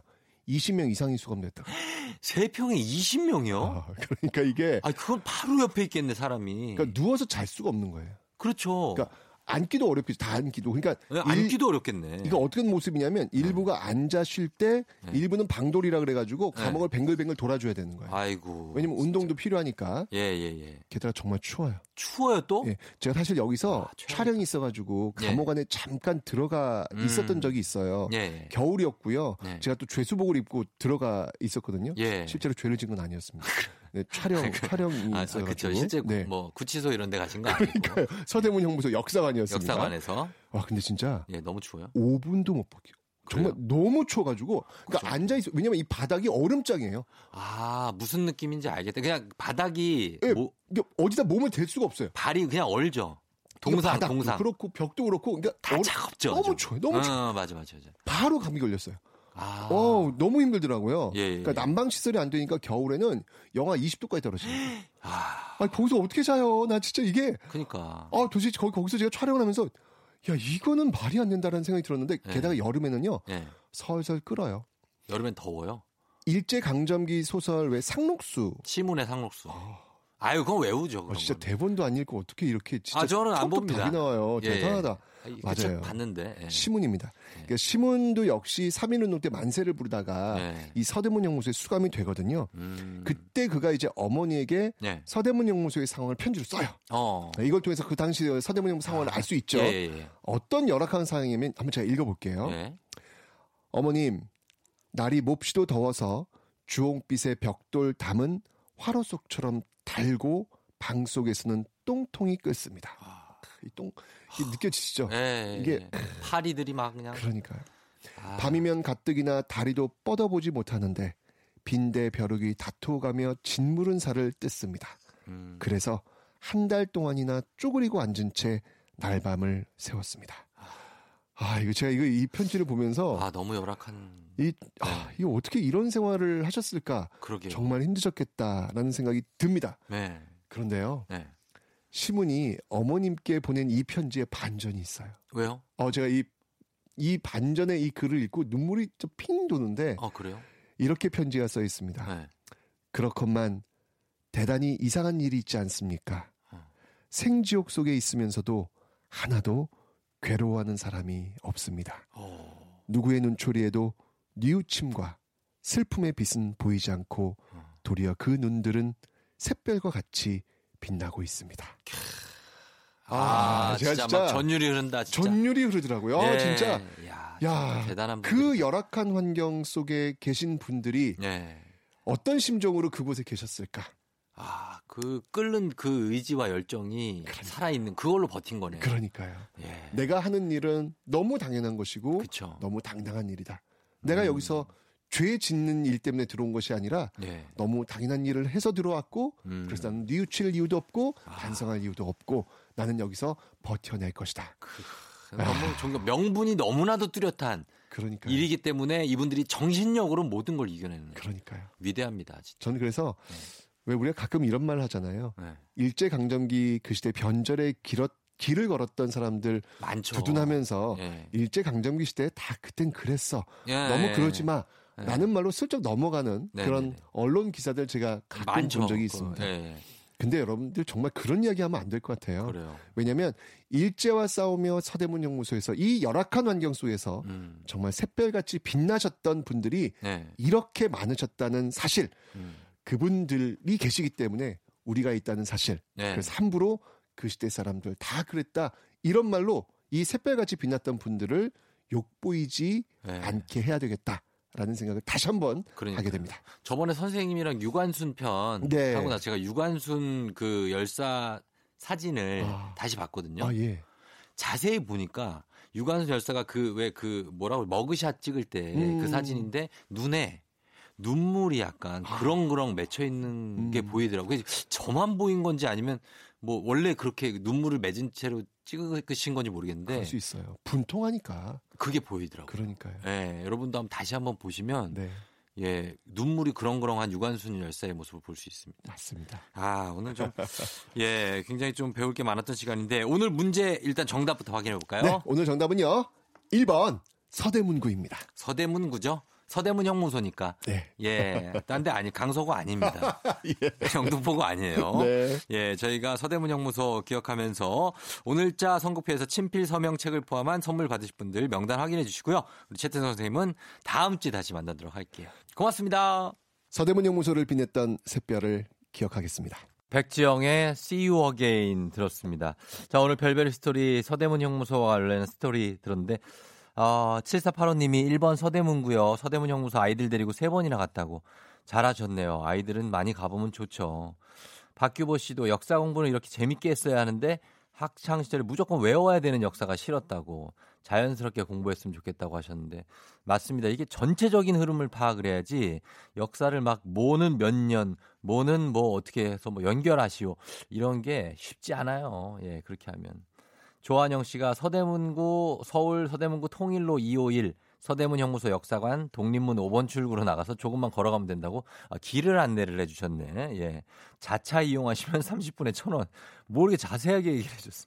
S11: 20명 이상이 수감됐다.
S1: 세 평에 20명이요?
S11: 아, 그러니까 이게
S1: 아, 그건 바로 옆에 있겠네, 사람이.
S11: 그러니까 누워서 잘 수가 없는 거예요.
S1: 그렇죠.
S11: 그러니까 앉기도 어렵겠죠. 다 앉기도. 그러니까
S1: 네, 앉기도 어렵겠네.
S11: 이거 어떤 모습이냐면 일부가 앉아 쉴때
S1: 네.
S11: 일부는 방돌이라 그래가지고 감옥을 뱅글뱅글 돌아줘야 되는 거예요.
S1: 아이고.
S11: 왜냐면 운동도 필요하니까.
S1: 예, 예, 예.
S11: 게다가 정말 추워요.
S1: 추워요 또?
S11: 예, 제가 사실 여기서 촬영이 있어가지고
S1: 예.
S11: 감옥 안에 잠깐 들어가
S1: 음.
S11: 있었던 적이 있어요.
S1: 예.
S11: 겨울이었고요.
S1: 네.
S11: 제가 또 죄수복을 입고 들어가 있었거든요.
S1: 예.
S11: 실제로 죄를 진 건 아니었습니다. 네, 촬영 촬영이
S1: 아. 그렇죠. 실제
S11: 네.
S1: 뭐 구치소 이런 데 가신 거 아니고.
S11: 그러니까요. 서대문 형무소 역사관이었습니다.
S1: 역사관에서.
S11: 와 근데 진짜
S1: 예, 너무 추워요.
S11: 5분도 못 버텨. 정말 너무 추워가지고 그러니까 앉아 있어. 왜냐면 이 바닥이 얼음장이에요.
S1: 아, 무슨 느낌인지 알겠다. 그냥 바닥이
S11: 예,
S1: 뭐
S11: 어디다 몸을 댈 수가 없어요.
S1: 발이 그냥 얼죠. 동상,
S11: 바닥도
S1: 동상.
S11: 그렇고 벽도 그렇고 그러니까
S1: 다
S11: 얼-
S1: 차갑죠.
S11: 너무
S1: 좀.
S11: 추워요. 너무 추워.
S1: 어, 맞아, 맞아, 맞아.
S11: 바로 감기 걸렸어요.
S1: 아.
S11: 어, 너무 힘들더라고요.
S1: 예, 예,
S11: 그러니까
S1: 예.
S11: 난방 시설이 안 되니까 겨울에는 영하 20도까지 떨어져요.
S1: 아,
S11: 아니, 거기서 어떻게 자요? 나 진짜 이게
S1: 그니까.
S11: 아, 도대체 거기 거기서 제가 촬영을 하면서 야, 이거는 말이 안 된다라는 생각이 들었는데
S1: 예.
S11: 게다가 여름에는요.
S1: 예.
S11: 설설 끓어요.
S1: 여름엔 더워요.
S11: 일제 강점기 소설 왜 상록수
S1: 시문의 상록수. 아유, 그건 외우죠.
S11: 어,
S1: 그런
S11: 진짜
S1: 거는.
S11: 대본도 안 읽고 어떻게 이렇게 진짜
S1: 아, 저는 안 봅니다.
S11: 답이 나와요.
S1: 예, 예.
S11: 대단하다.
S1: 아, 이거
S11: 맞아요.
S1: 책 봤는데. 예.
S11: 시문입니다. 그러니까 시문도 역시 3.1운동 때 만세를 부르다가
S1: 예.
S11: 이 서대문 영무소에 수감이 되거든요.
S1: 음.
S11: 그때 그가 이제 어머니에게
S1: 예.
S11: 서대문 영무소의 상황을 편지로 써요.
S1: 어.
S11: 이걸 통해서 그 당시 서대문 영무 상황을 알수 있죠.
S1: 예, 예, 예.
S11: 어떤 열악한 상황이면 한번 제가 읽어볼게요.
S1: 예.
S11: 어머님, 날이 몹시도 더워서 주홍빛의 벽돌 담은 화로 속처럼 달고 방 속에서는 똥통이 끓습니다. 이 똥, 이 느껴지시죠?
S1: 아. 예.
S11: 이게
S1: 파리들이 막 그냥.
S11: 그러니까요.
S1: 아.
S11: 밤이면 가뜩이나 다리도 뻗어보지 못하는데 빈대 벼룩이 다투어가며 진물은 살을 뜯습니다.
S1: 음.
S11: 그래서 한 달 동안이나 쪼그리고 앉은 채 날밤을 세웠습니다. 아, 이거 제가 이거 이 편지를 보면서
S1: 아, 너무 열악한.
S11: 이, 아, 이거 어떻게 이런 생활을 하셨을까?
S1: 그러게요.
S11: 정말 힘드셨겠다라는 생각이 듭니다.
S1: 네.
S11: 그런데요.
S1: 네.
S11: 시문이 어머님께 보낸 이 편지에 반전이 있어요.
S1: 왜요?
S11: 어, 제가 이, 이 반전의 이 글을 읽고 눈물이 좀핑 도는데
S1: 어, 그래요?
S11: 이렇게 편지가 써 있습니다.
S1: 네.
S11: 그렇건만 대단히 이상한 일이 있지 않습니까?
S1: 어.
S11: 생지옥 속에 있으면서도 하나도 괴로워하는 사람이 없습니다.
S1: 어.
S11: 누구의 눈초리에도 뉘우침과 슬픔의 빛은 보이지 않고
S1: 어.
S11: 도리어 그 눈들은 샛별과 같이 빛나고 있습니다.
S1: 아,
S11: 제가
S1: 진짜,
S11: 진짜
S1: 막 전율이 흐른다, 진짜.
S11: 전율이 흐르더라고요. 아,
S1: 예.
S11: 진짜.
S1: 야,
S11: 야,
S1: 대단한
S11: 그 열악한 환경 속에 계신 분들이
S1: 네.
S11: 어떤 심정으로 그곳에 계셨을까?
S1: 아, 그 끓는 그 의지와 열정이 살아있는 그걸로 버틴 거네요.
S11: 그러니까요.
S1: 예.
S11: 내가 하는 일은 너무 당연한 것이고
S1: 그쵸.
S11: 너무 당당한 일이다. 내가
S1: 음.
S11: 여기서 죄 짓는 일 때문에 들어온 것이 아니라
S1: 네.
S11: 너무 당연한 일을 해서 들어왔고
S1: 음. 아.
S11: 그래서 나는 뉘우칠 이유도 없고 반성할 이유도 없고 나는 여기서 버텨낼 것이다.
S1: 너무 존경, 명분이 너무나도 뚜렷한
S11: 그러니까
S1: 일이기 때문에 이분들이 정신력으로 모든 걸 이겨내는.
S11: 그러니까요.
S1: 위대합니다, 진짜.
S11: 저는 그래서 왜 우리가 가끔 이런 말 하잖아요.
S1: 네.
S11: 일제 강점기 그 시대 변절의 길었 길을 걸었던 사람들
S1: 많죠.
S11: 두둔하면서
S1: 예.
S11: 일제 강점기 시대에 다 그땐 그랬어.
S1: 예,
S11: 너무
S1: 예,
S11: 그러지 마.
S1: 예.
S11: 라는 말로 슬쩍 넘어가는
S1: 네,
S11: 그런
S1: 네, 네.
S11: 언론 기사들 제가 가끔
S1: 많죠.
S11: 본 적이
S1: 그,
S11: 있습니다.
S1: 예.
S11: 근데 여러분들 정말 그런 이야기 하면 안 될 것 같아요.
S1: 그래요.
S11: 왜냐하면 일제와 싸우며 서대문 연구소에서 이 열악한 환경 속에서
S1: 음.
S11: 정말 샛별같이 빛나셨던 분들이
S1: 네.
S11: 이렇게 많으셨다는 사실,
S1: 음.
S11: 그분들이 계시기 때문에 우리가 있다는 사실.
S1: 네.
S11: 그래서 함부로 그 시대 사람들 다 그랬다 이런 말로 이 샛별같이 빛났던 분들을 욕보이지
S1: 네.
S11: 않게 해야 되겠다 라는 생각을 다시 한번
S1: 그러니까요.
S11: 하게 됩니다.
S1: 저번에 선생님이랑 유관순 편
S11: 네.
S1: 하고 나 제가 유관순 그 열사 사진을
S11: 아.
S1: 다시 봤거든요.
S11: 아 예.
S1: 자세히 보니까 유관순 열사가 그 왜그 뭐라고 머그샷 찍을 때그
S11: 음.
S1: 사진인데 눈에 눈물이 약간 그렁그렁 맺혀 있는 게
S11: 음.
S1: 보이더라고요. 그래서 저만 보인 건지 아니면 뭐 원래 그렇게 눈물을 맺은 채로 찍으신 건지 모르겠는데
S11: 그럴 수 있어요. 분통하니까.
S1: 그게 보이더라고요.
S11: 그러니까요.
S1: 예, 여러분도 한번 다시 한번 보시면
S11: 네.
S1: 예, 눈물이 그렁그렁한 유관순 열사의 모습을 볼 수 있습니다.
S11: 맞습니다.
S1: 아, 오늘 좀, 예, 굉장히 좀 배울 게 많았던 시간인데, 오늘 문제 일단 정답부터 확인해 볼까요?
S11: 네, 오늘 정답은요. 1번 서대문구입니다.
S1: 서대문구죠? 서대문 형무소니까.
S11: 네.
S1: 예. 딴 데 아니, 강서구 아닙니다.
S11: 예.
S1: 영등포구 아니에요.
S11: 네.
S1: 예, 저희가 서대문 형무소 기억하면서 오늘자 선곡표에서 친필 서명책을 포함한 선물 받으실 분들 명단 확인해 주시고요. 우리 최태성 선생님은 다음 주에 다시 만나도록 할게요. 고맙습니다.
S11: 서대문 형무소를 빛냈던 샛별을 기억하겠습니다.
S1: 백지영의 See You Again 들었습니다. 자, 오늘 별별 스토리 서대문 형무소와 관련된 스토리 들었는데, 어, 7485님이 1번 서대문구요. 서대문 형무소 아이들 데리고 세 번이나 갔다고. 잘하셨네요. 아이들은 많이 가보면 좋죠. 박규보 씨도 역사 공부는 이렇게 재밌게 했어야 하는데, 학창 시절에 무조건 외워야 되는 역사가 싫었다고. 자연스럽게 공부했으면 좋겠다고 하셨는데 맞습니다. 이게 전체적인 흐름을 파악을 해야지 역사를 막 뭐는 몇 년, 뭐는 뭐 어떻게 해서 뭐 연결하시오 이런 게 쉽지 않아요. 예, 그렇게 하면. 조한영 씨가 서대문구 서울 서대문구 통일로 251 서대문 형무소 역사관 독립문 5번 출구로 나가서 조금만 걸어가면 된다고 아, 길을 안내를 해주셨네. 예, 자차 이용하시면 30분에 1,000원. 뭐 이렇게 자세하게 얘기를 해줬어.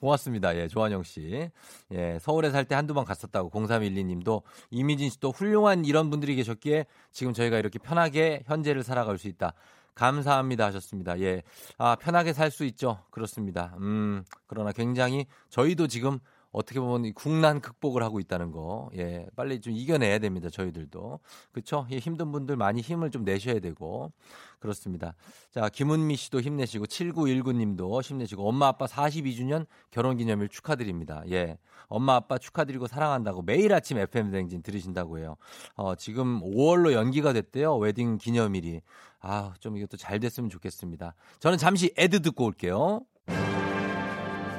S1: 고맙습니다. 예, 조한영 씨. 예, 서울에 살 때 한두 번 갔었다고 0312 님도 이미진 씨도 훌륭한 이런 분들이 계셨기에 지금 저희가 이렇게 편하게 현재를 살아갈 수 있다. 감사합니다 하셨습니다. 예. 아, 편하게 살 수 있죠. 그렇습니다. 음, 그러나 굉장히 저희도 지금 어떻게 보면 이 국난 극복을 하고 있다는 거. 예. 빨리 좀 이겨내야 됩니다. 저희들도. 그렇죠? 예, 힘든 분들 많이 힘을 좀 내셔야 되고. 그렇습니다. 자, 김은미 씨도 힘내시고 7919 님도 힘내시고 엄마 아빠 42주년 결혼 기념일 축하드립니다. 예. 엄마 아빠 축하드리고 사랑한다고 매일 아침 FM 댕진 들으신다고 해요. 어, 지금 5월로 연기가 됐대요. 웨딩 기념일이. 아, 좀 이것도 잘 됐으면 좋겠습니다. 저는 잠시 ad 듣고 올게요.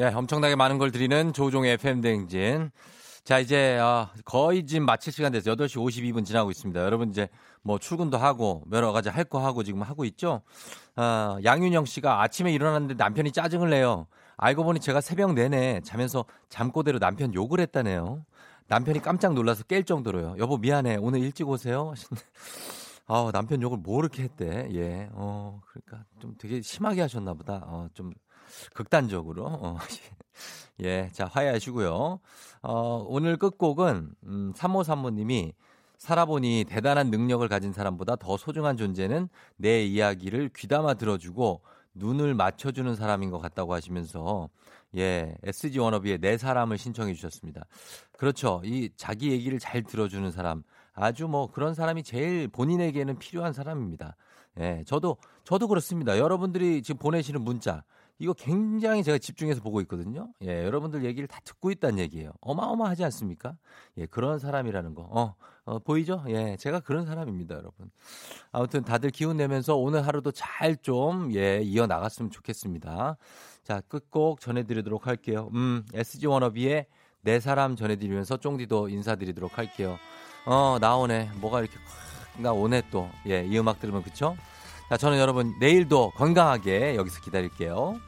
S1: 네, 엄청나게 많은 걸 드리는 조종의 FM 대행진. 자, 이제 어, 거의 지금 마칠 시간 돼서 8시 52분 지나고 있습니다. 여러분 이제 뭐 출근도 하고 여러 가지 할 거 하고 지금 하고 있죠. 어, 양윤영 씨가 아침에 일어났는데 남편이 짜증을 내요. 알고 보니 제가 새벽 내내 자면서 잠꼬대로 남편 욕을 했다네요. 남편이 깜짝 놀라서 깰 정도로요. 여보 미안해. 오늘 일찍 오세요. 아, 남편 욕을 뭐 이렇게 했대. 예. 어, 그러니까 좀 되게 심하게 하셨나 보다. 어, 좀 극단적으로. 어. 예, 자, 화해하시고요. 어, 오늘 끝곡은, 음, 3535님이 살아보니 대단한 능력을 가진 사람보다 더 소중한 존재는 내 이야기를 귀담아 들어주고 눈을 맞춰주는 사람인 것 같다고 하시면서, 예, SG 워너비의 내 사람을 신청해 주셨습니다. 그렇죠. 이 자기 얘기를 잘 들어주는 사람. 아주 뭐 그런 사람이 제일 본인에게는 필요한 사람입니다. 예, 저도, 저도 그렇습니다. 여러분들이 지금 보내시는 문자. 이거 굉장히 제가 집중해서 보고 있거든요. 예, 여러분들 얘기를 다 듣고 있다는 얘기예요. 어마어마하지 않습니까? 예, 그런 사람이라는 거. 어, 어, 보이죠? 예, 제가 그런 사람입니다, 여러분. 아무튼 다들 기운 내면서 오늘 하루도 잘 좀, 예, 이어 나갔으면 좋겠습니다. 자, 끝곡 전해드리도록 할게요. 음, SG 워너비의 내 사람 전해드리면서 쫑디도 인사드리도록 할게요. 어, 나오네. 뭐가 이렇게, 나 오네 또. 예, 이 음악 들으면 그쵸? 자, 저는 여러분 내일도 건강하게 여기서 기다릴게요.